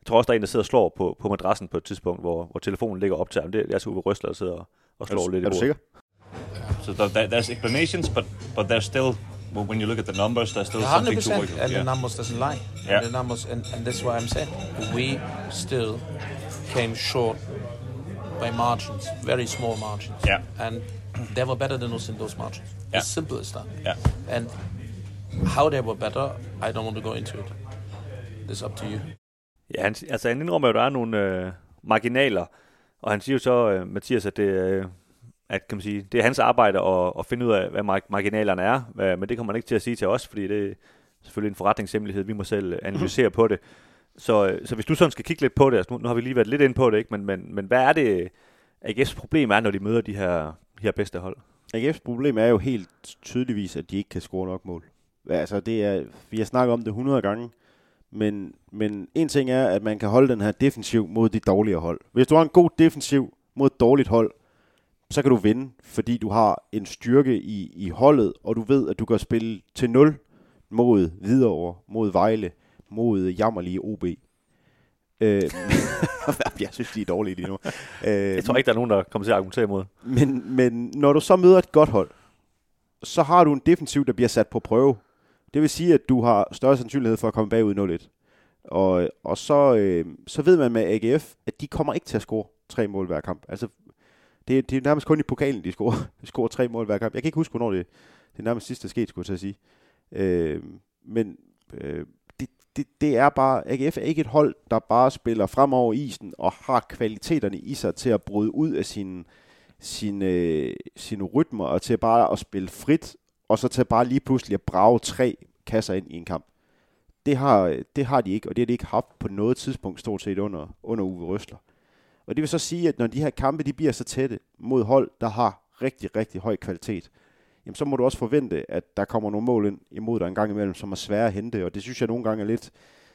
Speaker 5: jeg tror også, der er en, der sidder og slår på, på madrassen på et tidspunkt, hvor, hvor telefonen ligger op til ham. Det er jeg så Uwe Røsler, der sidder og, og slår
Speaker 6: Er,
Speaker 5: lidt
Speaker 6: du- er du
Speaker 5: i
Speaker 6: sikker?
Speaker 5: bordet. So there, there's explanations, but, but there's still, when you look at the numbers, there's still something to
Speaker 2: 100%,
Speaker 5: work
Speaker 2: and
Speaker 5: with.
Speaker 2: the numbers doesn't lie.
Speaker 5: Yeah.
Speaker 2: And the numbers, and, and that's why I'm saying we still came short by margins, very small margins.
Speaker 5: Yeah.
Speaker 2: And they were better than us in those margins.
Speaker 5: Yeah.
Speaker 2: As simple as that.
Speaker 5: Yeah.
Speaker 2: And how they were better, I don't want to go into it. It's up to you.
Speaker 5: Ja, han, altså han indrømmer jo, at der er nogle øh, marginaler, og han siger jo så, øh, Mathias, at det, øh, at, kan man sige, det er hans arbejde at, at finde ud af, hvad mar- marginalerne er, hvad, men det kommer han ikke til at sige til os, fordi det er selvfølgelig en forretningshemmelighed, vi må selv analysere på det. Så, øh, så hvis du sådan skal kigge lidt på det, altså nu, nu har vi lige været lidt inde på det, ikke? Men, men, men hvad er det, AGF's problem er, når de møder de her, de her bedste hold?
Speaker 6: AGF's problem er jo helt tydeligvis, at de ikke kan score nok mål. Altså, det er, vi har snakket om det 100 gange, men, men en ting er, at man kan holde den her defensiv mod de dårligere hold. Hvis du har en god defensiv mod et dårligt hold, så kan du vinde, fordi du har en styrke i, i holdet, og du ved, at du kan spille til 0 mod Hvidovre, mod Vejle, mod jammerlige OB. Øh, jeg synes, de er dårlige lige nu. Øh,
Speaker 5: Jeg tror ikke, der er nogen, der kommer til at argumentere imod.
Speaker 6: men, men når du så møder et godt hold, så har du en defensiv, der bliver sat på prøve. Det vil sige, at du har større sandsynlighed for at komme bagud 0-1. Og, og så, øh, så ved man med AGF, at de kommer ikke til at score tre mål hver kamp. Altså, det, det er nærmest kun i pokalen, de scorer, scorer tre mål hver kamp. Jeg kan ikke huske, hvornår det, det er nærmest sidste sket, skulle jeg til at sige. Øh, men øh, det, det, er bare, AGF er ikke et hold, der bare spiller frem over isen og har kvaliteterne i sig til at bryde ud af sine sine, øh, sine rytmer og til bare at spille frit, og så til bare lige pludselig at brage tre kasser ind i en kamp. Det har, det har de ikke, og det har de ikke haft på noget tidspunkt stort set under, under Uwe Røsler. Og det vil så sige, at når de her kampe de bliver så tætte mod hold, der har rigtig, rigtig høj kvalitet, jamen så må du også forvente, at der kommer nogle mål ind imod dig en gang imellem, som er svære at hente, og det synes jeg nogle gange er lidt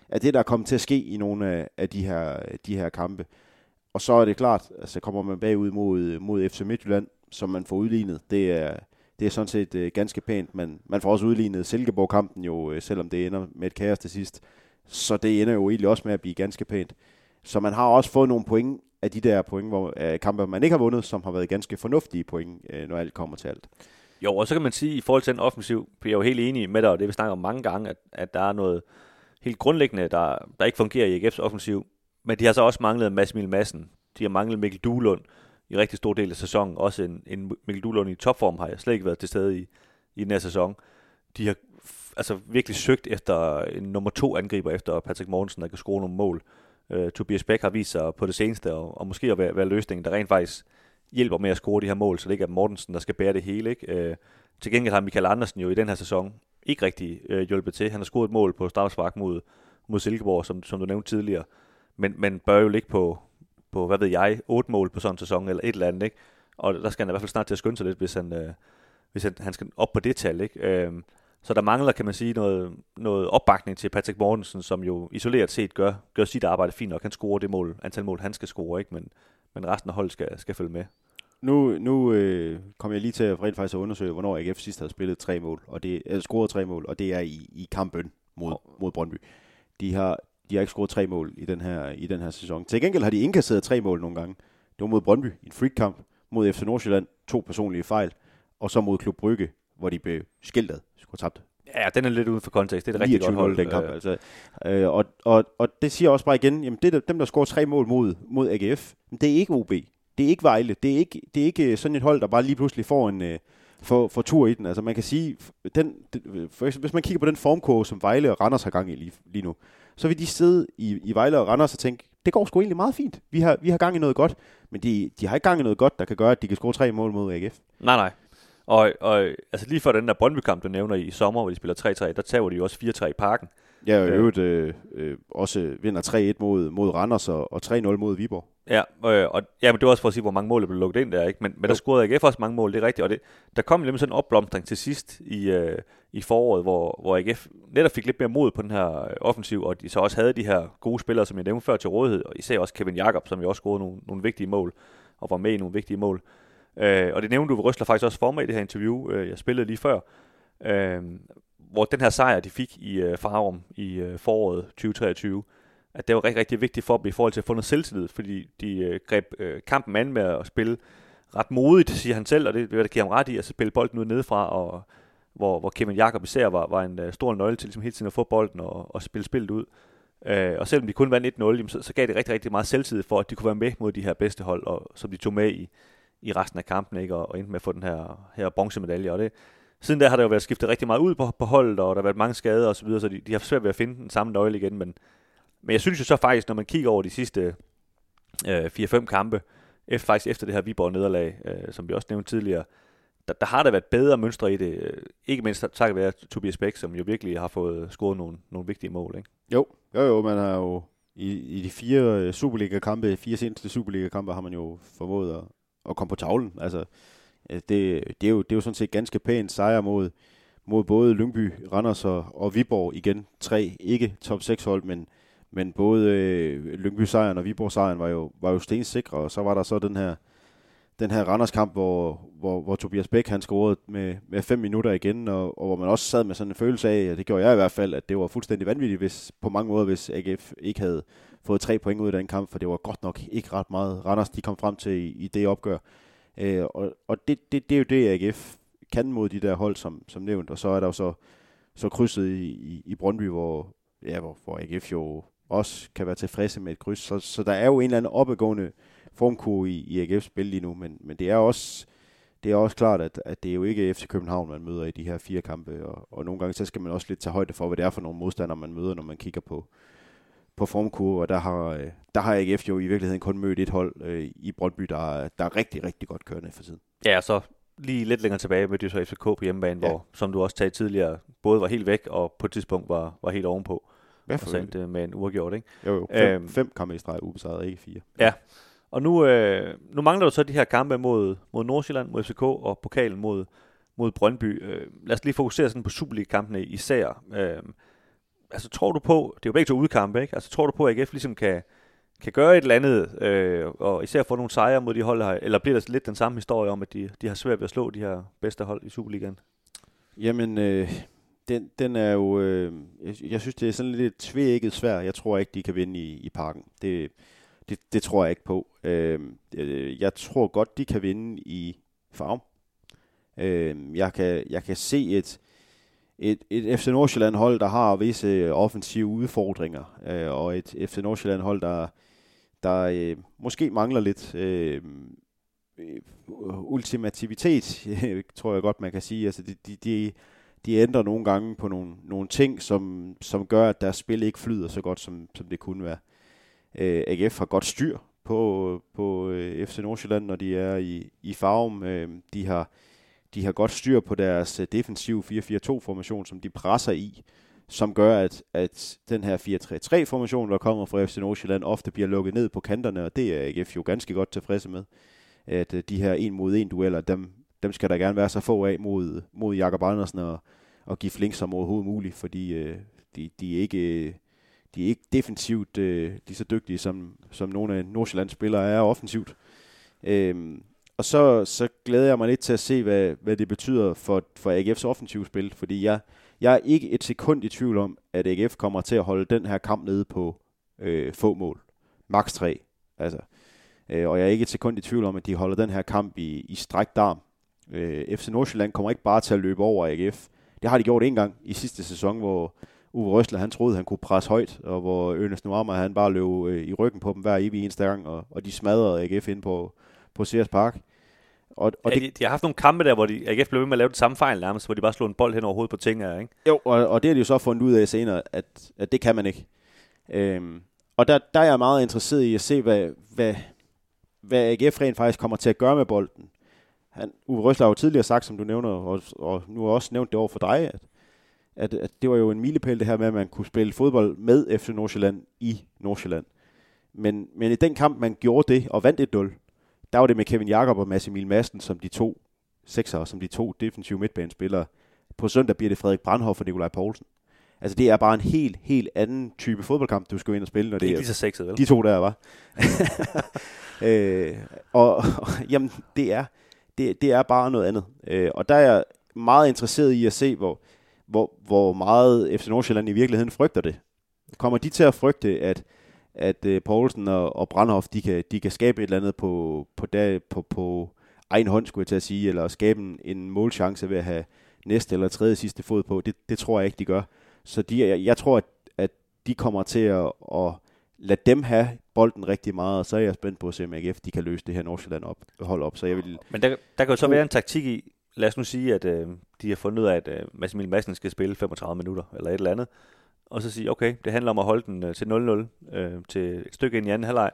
Speaker 6: af det, der er kommet til at ske i nogle af, af de, her, de her kampe. Og så er det klart, altså kommer man bagud mod, mod FC Midtjylland, som man får udlignet, det er, det er sådan set øh, ganske pænt, men man får også udlignet Silkeborg-kampen jo, øh, selvom det ender med et kaos til sidst. Så det ender jo egentlig også med at blive ganske pænt. Så man har også fået nogle point af de der point, hvor, øh, kampe, man ikke har vundet, som har været ganske fornuftige point, øh, når alt kommer til alt.
Speaker 5: Jo, og så kan man sige, i forhold til den offensiv, for jeg er jo helt enig med dig, og det vi snakker om mange gange, at, at der er noget helt grundlæggende, der, der ikke fungerer i AGF's offensiv. Men de har så også manglet Mads Emil Madsen. De har manglet Mikkel Duelund i rigtig stor del af sæsonen. Også en, en Mikkel Duelund i topform har jeg slet ikke været til stede i, i den her sæson. De har altså virkelig søgt efter en nummer to angriber efter Patrick Mortensen, der kan score nogle mål. Uh, Tobias Beck har vist sig på det seneste, og, og måske at være, være løsningen, der rent faktisk hjælper med at score de her mål, så det ikke er Mortensen, der skal bære det hele. Ikke? Øh, til gengæld har Michael Andersen jo i den her sæson ikke rigtig øh, hjulpet til. Han har scoret et mål på straffespark mod, mod Silkeborg, som, som du nævnte tidligere, men, men bør jo ligge på, på, hvad ved jeg, otte mål på sådan en sæson, eller et eller andet, ikke? Og der skal han i hvert fald snart til at skynde sig lidt, hvis han, øh, hvis han, han skal op på det tal, ikke? Øh, så der mangler, kan man sige, noget, noget opbakning til Patrick Mortensen, som jo isoleret set gør, gør sit arbejde fint nok. Han scorer det mål, antal mål, han skal score, ikke? Men, men resten af holdet skal, skal følge med.
Speaker 6: Nu, nu øh, kom jeg lige til at rent faktisk at undersøge, hvornår AGF sidst havde spillet tre mål, og det er scoret tre mål, og det er i, i kampen mod, mod Brøndby. De har, de har ikke scoret tre mål i den, her, i den her sæson. Til gengæld har de indkasseret tre mål nogle gange. Det var mod Brøndby en freak-kamp, mod FC Nordsjælland, to personlige fejl, og så mod Klub Brygge, hvor de blev skiltet, skulle tabt
Speaker 5: Ja, den er lidt uden for kontekst. Det er et rigtig godt hold.
Speaker 6: den kamp. Øh. Altså, øh, og, og, og det siger også bare igen, jamen det, der- dem, der scorer tre mål mod, mod AGF, det er ikke OB. Det er ikke Vejle. Det er ikke, det er ikke sådan et hold, der bare lige pludselig får en øh, for, for tur i den. Altså man kan sige, den, den, for, eksempel, hvis man kigger på den formkurve, som Vejle og Randers har gang i lige, lige nu, så vil de sidde i, i Vejle og Randers og tænke, det går sgu egentlig meget fint. Vi har, vi har gang i noget godt, men de, de har ikke gang i noget godt, der kan gøre, at de kan score tre mål mod AGF.
Speaker 5: Nej, nej. Og, og altså lige for den der Brøndby-kamp, du nævner i sommer, hvor de spiller 3-3, der tager de jo også 4-3 i parken.
Speaker 6: Jeg har i
Speaker 5: Ja.
Speaker 6: øvrigt øh, øh, også vinder 3-1 mod, mod Randers og, og 3-0 mod Viborg.
Speaker 5: Ja, øh, og ja, men det var også for at sige, hvor mange mål der blev lukket ind der, ikke? Men, men der scorede AGF også mange mål, det er rigtigt. Og det, der kom nemlig sådan en opblomstring til sidst i, øh, i foråret, hvor, hvor AGF netop fik lidt mere mod på den her øh, offensiv, og de så også havde de her gode spillere, som jeg nævnte før til rådighed, og især også Kevin Jakob, som jo også scorede nogle, nogle vigtige mål, og var med i nogle vigtige mål. Øh, og det nævnte du Røsler faktisk også for mig i det her interview, øh, jeg spillede lige før, øh, hvor den her sejr, de fik i øh, Farum i øh, foråret 2023, at det var rigtig, rigtig vigtigt for dem i forhold til at få noget selvtillid, fordi de øh, greb øh, kampen an med at spille ret modigt, siger han selv, og det vil jeg give ham ret i, at spille bolden ud nedefra, og hvor, hvor Kevin Jakob især var, var en uh, stor nøgle til ligesom hele tiden at få bolden og, og spille spillet ud. Uh, og selvom de kun vandt 1-0, så, så gav det rigtig, rigtig meget selvtillid for, at de kunne være med mod de her bedste hold, og, som de tog med i, i resten af kampen, ikke? Og, og endte med at få den her, her bronzemedalje. Og det, siden der har der jo været skiftet rigtig meget ud på, på holdet, og der har været mange skader osv., så, videre, så de, de har svært ved at finde den samme nøgle igen. Men, men jeg synes jo så faktisk, når man kigger over de sidste øh, 4-5 kampe, efter, faktisk efter det her Viborg-nederlag, øh, som vi også nævnte tidligere, der, der har der været bedre mønstre i det. Øh, ikke mindst takket være Tobias Bæk, som jo virkelig har fået scoret nogle, nogle vigtige mål. Ikke?
Speaker 6: Jo, jo, jo, man har jo i, i de fire øh, Superliga-kampe, fire seneste Superliga-kampe, har man jo formået at, at komme på tavlen. Altså, øh, det, det, er jo, det er jo sådan set ganske pænt sejr mod, mod både Lyngby, Randers og, og Viborg. Igen tre, ikke top 6 hold, men, men både øh, Lyngby-sejren og Viborg-sejren var jo, var jo stensikre, og så var der så den her den her Randers-kamp, hvor, hvor, hvor Tobias Bæk han scorede med, med fem minutter igen, og, og hvor man også sad med sådan en følelse af, og det gjorde jeg i hvert fald, at det var fuldstændig vanvittigt, hvis, på mange måder, hvis AGF ikke havde fået tre point ud af den kamp, for det var godt nok ikke ret meget Randers, de kom frem til i, i det opgør. Øh, og og det, det, det er jo det, AGF kan mod de der hold, som, som nævnt, og så er der jo så, så krydset i, i, i Brøndby, hvor, ja, hvor, hvor AGF jo også kan være tilfredse med et kryds. Så, så der er jo en eller anden opadgående formkurve i, i AGF's spil lige nu, men, men det er også det er også klart, at, at det er jo ikke FC København, man møder i de her fire kampe, og, og nogle gange så skal man også lidt tage højde for, hvad det er for nogle modstandere, man møder, når man kigger på, på formkurve, og der har, øh, der har AGF jo i virkeligheden kun mødt et hold øh, i Brøndby, der, der er rigtig, rigtig godt kørende for tiden.
Speaker 5: Ja, så lige lidt længere tilbage med de så FCK på hjemmebane, ja. hvor, som du også sagde tidligere, både var helt væk, og på et tidspunkt var, var helt ovenpå. Ja, for og sendt, med en uafgjort, ikke?
Speaker 6: Jo, jo. Fem, øhm, fem kampe i streg ubesejret, ikke fire.
Speaker 5: Ja, og nu, øh, nu mangler du så de her kampe mod, mod Nordsjælland, mod FCK og pokalen mod, mod Brøndby. Øh, lad os lige fokusere sådan på Superliga-kampene især. Øh, altså tror du på, det er jo begge to udkampe, ikke? Altså tror du på, at AGF ligesom kan, kan gøre et eller andet, øh, og især få nogle sejre mod de hold her, eller bliver der lidt den samme historie om, at de, de har svært ved at slå de her bedste hold i Superligaen?
Speaker 6: Jamen, øh, den, den er jo, øh, jeg, jeg synes, det er sådan lidt tvækket svært. Jeg tror ikke, de kan vinde i, i parken. Det, det, det tror jeg ikke på. Øhm, øh, jeg tror godt, de kan vinde i farm. Øh, jeg, kan, jeg kan se et, et, et FC Nordsjælland hold, der har visse offensive udfordringer, øh, og et FC Nordsjælland hold, der, der øh, måske mangler lidt øh, øh ultimativitet, tror jeg godt, man kan sige. Altså, de, de, de, de ændrer nogle gange på nogle, nogle ting, som, som gør, at deres spil ikke flyder så godt, som, som det kunne være. Øh, AGF har godt styr på, på øh, FC Nordsjælland, når de er i, i farven. Øh, de, har, de har godt styr på deres øh, defensiv 4-4-2-formation, som de presser i, som gør, at, at den her 4-3-3-formation, der kommer fra FC Nordsjælland, ofte bliver lukket ned på kanterne, og det er AGF jo ganske godt tilfredse med. At øh, de her en mod en dueller, dem, dem skal der gerne være så få af mod, mod Jakob Andersen og, og give flink som overhovedet muligt, fordi øh, de, de er ikke de er ikke defensivt øh, lige så dygtige, som, som nogle af Nordsjællands spillere er offensivt. Øhm, og så, så glæder jeg mig lidt til at se, hvad, hvad det betyder for, for AGF's offensivt spil, fordi jeg, jeg er ikke et sekund i tvivl om, at AGF kommer til at holde den her kamp nede på øh, få mål. Max 3. Altså, øh, og jeg er ikke et sekund i tvivl om, at de holder den her kamp i, i strækt arm. Øh, FC Nordsjælland kommer ikke bare til at løbe over AGF. Det har de gjort en gang i sidste sæson, hvor Uwe Røsler, han troede, han kunne presse højt, og hvor Ernest Nuama, han bare løb øh, i ryggen på dem hver evig eneste gang, og, og de smadrede AGF ind på, på Sears Park.
Speaker 5: Og, og ja, det, de, de, har haft nogle kampe der, hvor de, AGF blev ved med at lave det samme fejl nærmest, hvor de bare slog en bold hen over hovedet på ting ikke?
Speaker 6: Jo, og, og det har de jo så fundet ud af senere, at, at det kan man ikke. Øhm, og der, der er jeg meget interesseret i at se, hvad, hvad, hvad AGF rent faktisk kommer til at gøre med bolden. Han, Uwe Røsler har jo tidligere sagt, som du nævner, og, og nu har også nævnt det over for dig, at at, at det var jo en milepæl det her med, at man kunne spille fodbold med FC Nordsjælland i Nordsjælland. Men, men i den kamp, man gjorde det og vandt 1-0, der var det med Kevin Jakob og Mads Emil Madsen som de to sekser, som de to defensive midtbanespillere. På søndag bliver det Frederik Brandhoff og Nikolaj Poulsen. Altså det er bare en helt, helt anden type fodboldkamp, du skal ind og spille. Når
Speaker 5: det, det
Speaker 6: er
Speaker 5: ikke lige så sexet, vel?
Speaker 6: De to der, var. øh, og, og, jamen, det er, det, det er bare noget andet. Øh, og der er jeg meget interesseret i at se, hvor, hvor, hvor meget FC Nordsjælland i virkeligheden frygter det. Kommer de til at frygte, at, at uh, Poulsen og, og Brandhoff, de kan, de kan skabe et eller andet på, på, dag, på, på egen hånd, skulle jeg til at sige, eller skabe en, en målchance ved at have næste eller tredje sidste fod på. Det, det tror jeg ikke, de gør. Så de, jeg, jeg tror, at, at de kommer til at, at lade dem have bolden rigtig meget, og så er jeg spændt på at se, om AGF de kan løse det her Nordsjælland op, hold op. Så jeg vil
Speaker 5: Men der, der kan jo så være en taktik i, lad os nu sige, at øh, de har fundet ud af, at øh, Mads Madsen skal spille 35 minutter, eller et eller andet, og så sige, okay, det handler om at holde den øh, til 0-0 øh, til et stykke ind i anden halvleg,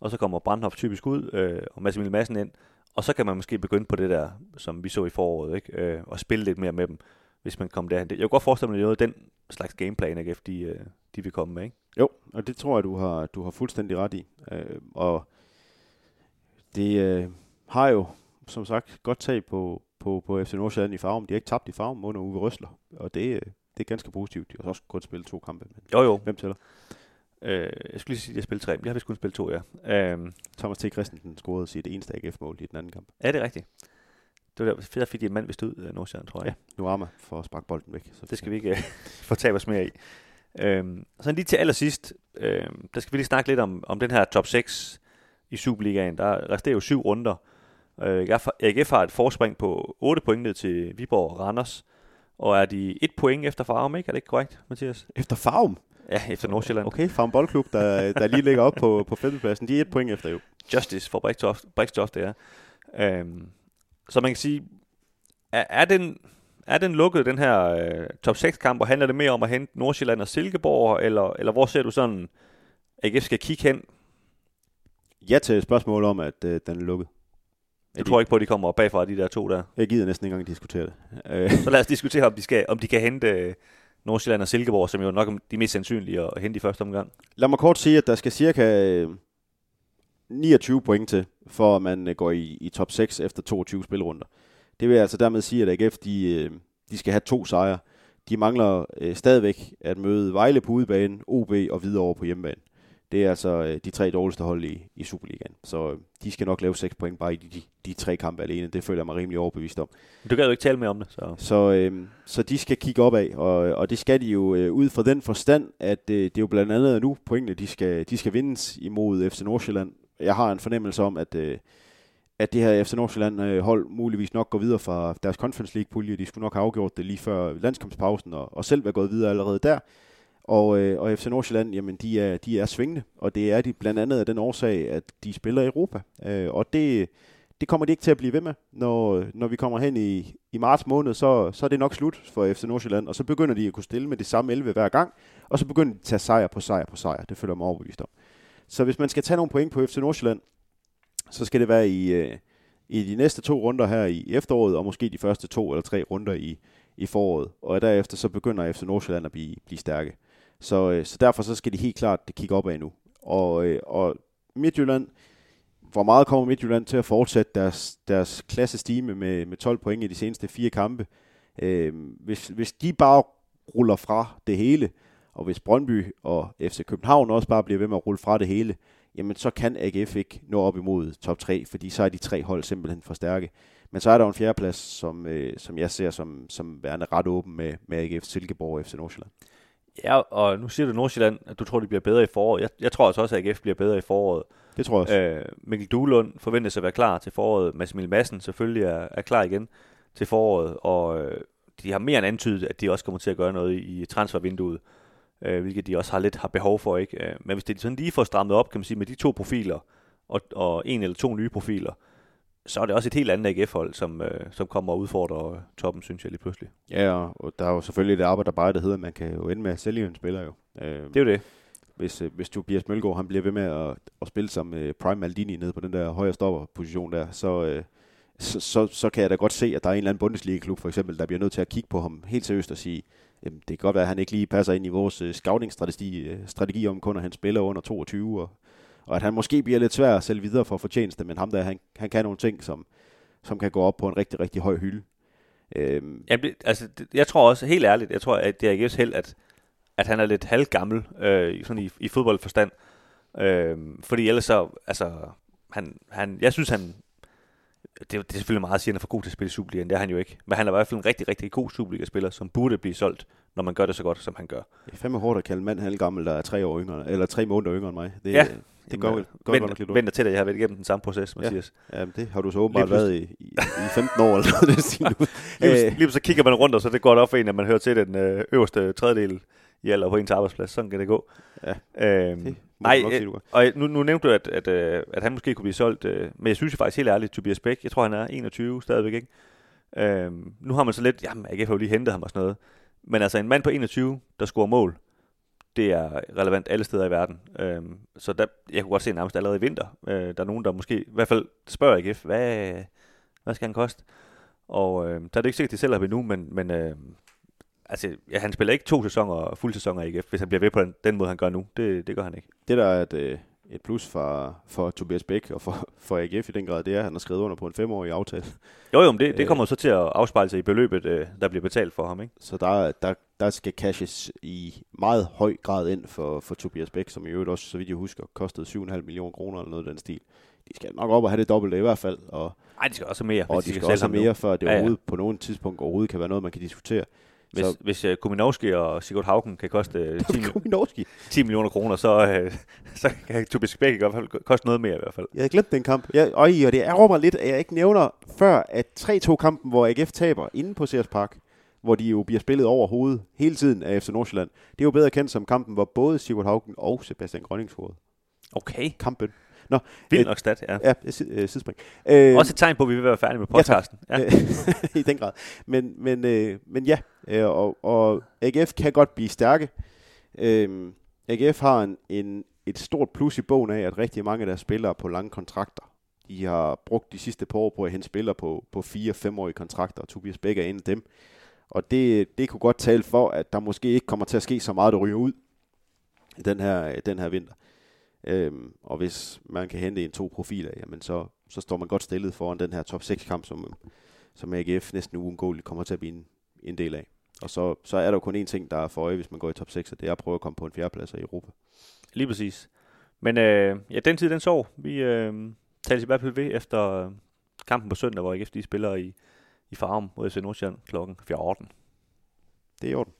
Speaker 5: og så kommer Brandhoff typisk ud, øh, og Mads Madsen ind, og så kan man måske begynde på det der, som vi så i foråret, ikke? Øh, og spille lidt mere med dem, hvis man kommer derhen. Jeg kan godt forestille mig, at det den slags gameplan, AGF, de, øh, de vil komme med, ikke?
Speaker 6: Jo, og det tror jeg, du har, du har fuldstændig ret i. Øh, og det øh, har jo, som sagt, godt tag på, på, på FC Nordsjælland i farven. De har ikke tabt i farven under Uwe Røsler, og det, øh, det er ganske positivt. De har også kun spillet to kampe. Men
Speaker 5: Jo, jo.
Speaker 6: Hvem tæller?
Speaker 5: Øh, jeg skulle lige sige, at jeg spillede tre, men jeg har vist kun spillet to, ja. Øh,
Speaker 6: Thomas T. Christensen scorede sit eneste AGF-mål i den anden kamp.
Speaker 5: er det rigtigt? Det var der, fedt, at fik de en mand vist ud af Nordsjælland, tror jeg.
Speaker 6: Ja, nu er man for at sparke bolden væk. Så
Speaker 5: Det skal vi ikke øh, fortabe os mere i. Øhm, så lige til allersidst, øhm, der skal vi lige snakke lidt om, om den her top 6 i Superligaen. Der resterer jo syv runder. Øh, AGF har et forspring på 8 point ned til Viborg og Randers. Og er de et point efter Farum, ikke? Er det ikke korrekt, Mathias?
Speaker 6: Efter Farum?
Speaker 5: Ja, efter Nordsjælland.
Speaker 6: Okay, Farum Boldklub, der, der lige ligger op på, på femtepladsen. De er et point efter jo.
Speaker 5: Justice for Brikstof, Brikstof det er. Øhm, så man kan sige, er, er, den, er den lukket, den her øh, top 6-kamp, og handler det mere om at hente Nordsjælland og Silkeborg, eller, eller hvor ser du sådan, AGF skal kigge hen?
Speaker 6: Ja til spørgsmålet om, at øh, den er lukket.
Speaker 5: Jeg tror ikke på, at de kommer bagfra, de der to der.
Speaker 6: Jeg gider næsten ikke engang diskutere det. Øh,
Speaker 5: Så lad os diskutere, om de, skal, om de kan hente øh, Nordsjælland og Silkeborg, som jo nok er de mest sandsynlige at hente i første omgang.
Speaker 6: Lad mig kort sige, at der skal cirka øh, 29 point til, for at man øh, går i, i top 6 efter 22 spilrunder. Det vil altså dermed sige, at AGF de, øh, de skal have to sejre. De mangler øh, stadigvæk at møde Vejle på udebane, OB og Hvidovre på hjemmebane. Det er altså øh, de tre dårligste hold i, i Superligaen. Så øh, de skal nok lave 6 point bare i de, de, de tre kampe alene. Det føler jeg mig rimelig overbevist om.
Speaker 5: Du gad jo ikke tale mere om det, så...
Speaker 6: Så, øh, så de skal kigge opad, og, og det skal de jo øh, ud fra den forstand, at øh, det er jo blandt andet nu pointene, de skal, de skal vindes imod FC Nordsjælland. Jeg har en fornemmelse om, at, øh, at det her FC Nordsjælland øh, hold muligvis nok går videre fra deres Conference League-pulje. De skulle nok have afgjort det lige før landskampspausen, og, og selv være gået videre allerede der. Og, øh, og FC Nordsjælland, jamen de er, de er svingende, og det er de blandt andet af den årsag, at de spiller i Europa. Øh, og det, det kommer de ikke til at blive ved med. Når, når vi kommer hen i, i marts måned, så, så er det nok slut for FC Nordsjælland, og så begynder de at kunne stille med det samme 11 hver gang, og så begynder de at tage sejr på sejr på sejr. Det føler jeg mig overbevist om. Så hvis man skal tage nogle point på FC Nordsjælland, så skal det være i, øh, i de næste to runder her i efteråret, og måske de første to eller tre runder i, i foråret. Og derefter så begynder FC Nordsjælland at blive, blive stærke. Så, øh, så derfor så skal de helt klart kigge opad nu. Og, øh, og Midtjylland, hvor meget kommer Midtjylland til at fortsætte deres, deres klassestime med, med 12 point i de seneste fire kampe? Øh, hvis, hvis de bare ruller fra det hele, og hvis Brøndby og FC København også bare bliver ved med at rulle fra det hele, jamen så kan AGF ikke nå op imod top 3, fordi så er de tre hold simpelthen for stærke. Men så er der jo en fjerdeplads, som, øh, som jeg ser som, som værende ret åben med, med AGF Silkeborg og FC Nordsjælland.
Speaker 5: Ja, og nu siger du Nordsjælland, at du tror, de bliver bedre i foråret. Jeg, jeg tror altså også, at AGF bliver bedre i foråret.
Speaker 6: Det tror jeg også.
Speaker 5: Øh, Mikkel Duelund forventes at være klar til foråret. Mads Emil Madsen selvfølgelig er, er klar igen til foråret, og øh, de har mere end antydet, at de også kommer til at gøre noget i, i transfervinduet, øh, hvilket de også har lidt har behov for. ikke. Øh, men hvis det sådan lige får strammet op, kan man sige, med de to profiler, og, og en eller to nye profiler, så er det også et helt andet AGF-hold, som, øh, som kommer og udfordrer toppen, synes jeg lige pludselig.
Speaker 6: Ja, og der er jo selvfølgelig det arbejde, der bare der hedder, at man kan jo ende med at sælge en spiller jo. Øh,
Speaker 5: Det er jo det.
Speaker 6: hvis, øh, hvis Tobias Mølgaard han bliver ved med at, at spille som øh, Prime Maldini nede på den der højre stopperposition der, så, øh, så, så, så kan jeg da godt se, at der er en eller anden Bundesliga-klub for eksempel, der bliver nødt til at kigge på ham helt seriøst og sige, jamen, det kan godt være, at han ikke lige passer ind i vores øh, scouting-strategi øh, strategi om kun at han spiller under 22, og, og at han måske bliver lidt svær at sælge videre for fortjeneste, men ham der, han, han kan nogle ting, som, som kan gå op på en rigtig, rigtig høj hylde. Øhm,
Speaker 5: Jamen, altså, jeg tror også, helt ærligt, jeg tror, at det er AGF's held, at, at han er lidt halvgammel øh, sådan i, i fodboldforstand. Øh, fordi ellers så, altså, han, han, jeg synes, han, det, det er selvfølgelig meget at sige, at han er for god til at spille i Superligaen. Det er han jo ikke. Men han er i hvert fald en rigtig, rigtig god Superliga-spiller, som burde blive solgt, når man gør det så godt, som han gør.
Speaker 6: Det er fandme hårdt at kalde en mand halvgammel, der er tre år yngre, eller tre måneder yngre end mig. Det,
Speaker 5: Ja.
Speaker 6: det går,
Speaker 5: Jamen,
Speaker 6: går
Speaker 5: vent,
Speaker 6: godt nok lidt ondt.
Speaker 5: vent dig til det, jeg har været igennem den samme proces, Mathias.
Speaker 6: Ja, det har du så åbenbart været i, i, i 15 år eller noget. nu.
Speaker 5: Lige,
Speaker 6: Øh,
Speaker 5: lige så kigger man rundt, og så det går det op for en, at man hører til den øh, øverste tredjedel i alder på ens arbejdsplads. Sådan kan det gå.
Speaker 6: Ja,
Speaker 5: øhm,
Speaker 6: det
Speaker 5: nej,
Speaker 6: nok sige,
Speaker 5: øh, og nu, nu nævnte du, at, at, øh, at han måske kunne blive solgt, øh, men jeg synes jo faktisk helt ærligt, Tobias Bæk, jeg tror, han er 21 stadigvæk, ikke? Øhm, nu har man så lidt, jamen, AGF har jo lige hentet ham og sådan noget. Men altså en mand på 21, der scorer mål, det er relevant alle steder i verden. Øhm, så der, jeg kunne godt se nærmest allerede i vinter, øh, der er nogen, der måske i hvert fald spørger AGF, hvad, hvad skal han koste? Og øh, der er det ikke sikkert, de selv har endnu, men, men øh, altså, ja, han spiller ikke to sæsoner, fuld sæsoner i AGF, hvis han bliver ved på den, den måde, han gør nu. Det, det gør han ikke.
Speaker 6: Det der er et, øh, et plus for, for Tobias Bæk og for, for AGF i den grad, det er, at han har skrevet under på en femårig aftale.
Speaker 5: Jo, jo, men det, det
Speaker 6: Øh.
Speaker 5: kommer så til at afspejle sig i beløbet, øh, der bliver betalt for ham, ikke?
Speaker 6: Så der, der, der skal cashes i meget høj grad ind for, for Tobias Bæk, som i øvrigt også, så vidt jeg husker, kostede 7,5 millioner kroner eller noget af den stil. De skal nok op og have det dobbelte i hvert fald, og,
Speaker 5: Nej, de skal også mere.
Speaker 6: og de skal også
Speaker 5: ham
Speaker 6: have
Speaker 5: nu.
Speaker 6: mere, før det
Speaker 5: Ja, ja.
Speaker 6: på nogen tidspunkt overhovedet kan være noget, man kan diskutere.
Speaker 5: Hvis,
Speaker 6: Så-
Speaker 5: hvis uh, Kuminowski og Sigurd Haugen kan koste øh, 10, mi-
Speaker 6: Kuminowski.
Speaker 5: 10 millioner kroner, så, øh, så kan Tobias Bæk i hvert fald koste noget mere i hvert fald.
Speaker 6: Jeg havde glemt den kamp. Jeg, øj, og det ærger mig lidt, at jeg ikke nævner før, at 3-2-kampen, hvor AGF taber inde på Sears Park, hvor de jo bliver spillet over hovedet hele tiden af FC Nordsjælland. Det er jo bedre kendt som kampen, hvor både Sigurd Haugen og Sebastian Grønning scorede.
Speaker 5: Okay.
Speaker 6: Kampen. Nå,
Speaker 5: Vildt
Speaker 6: øh,
Speaker 5: nok stat, ja.
Speaker 6: ja, øh, sid- øh, sidespring. Øh,
Speaker 5: Også et tegn på, at vi vil være færdige med
Speaker 6: Ja,
Speaker 5: podcasten. Ja,
Speaker 6: Øh, I den grad. Men, men, øh, men ja, øh, og, og AGF kan godt blive stærke. Øh, AGF har en, en, et stort plus i bogen af, at rigtig mange af deres spillere er på lange kontrakter. De har brugt de sidste par år på at hente spillere på, på fire 5 årige kontrakter, og Tobias Bæk er en af dem. Og det, det kunne godt tale for, at der måske ikke kommer til at ske så meget, der ryger ud i den her, den her vinter. Øhm, og hvis man kan hente en to profiler, jamen så, så står man godt stillet foran den her top 6 kamp, som, som AGF næsten uundgåeligt kommer til at blive en, en del af. Og så, så er der jo kun én ting, der er for øje, hvis man går i top 6, og det er at prøve at komme på en fjerdeplads i Europa.
Speaker 5: lige præcis. Men øh, ja, den tid, den sov. Vi øh, taler i hvert fald ved efter øh, kampen på søndag, hvor AGF de spiller i, i Farum mod FC Nordsjælland kl. 14.
Speaker 6: Det er i orden.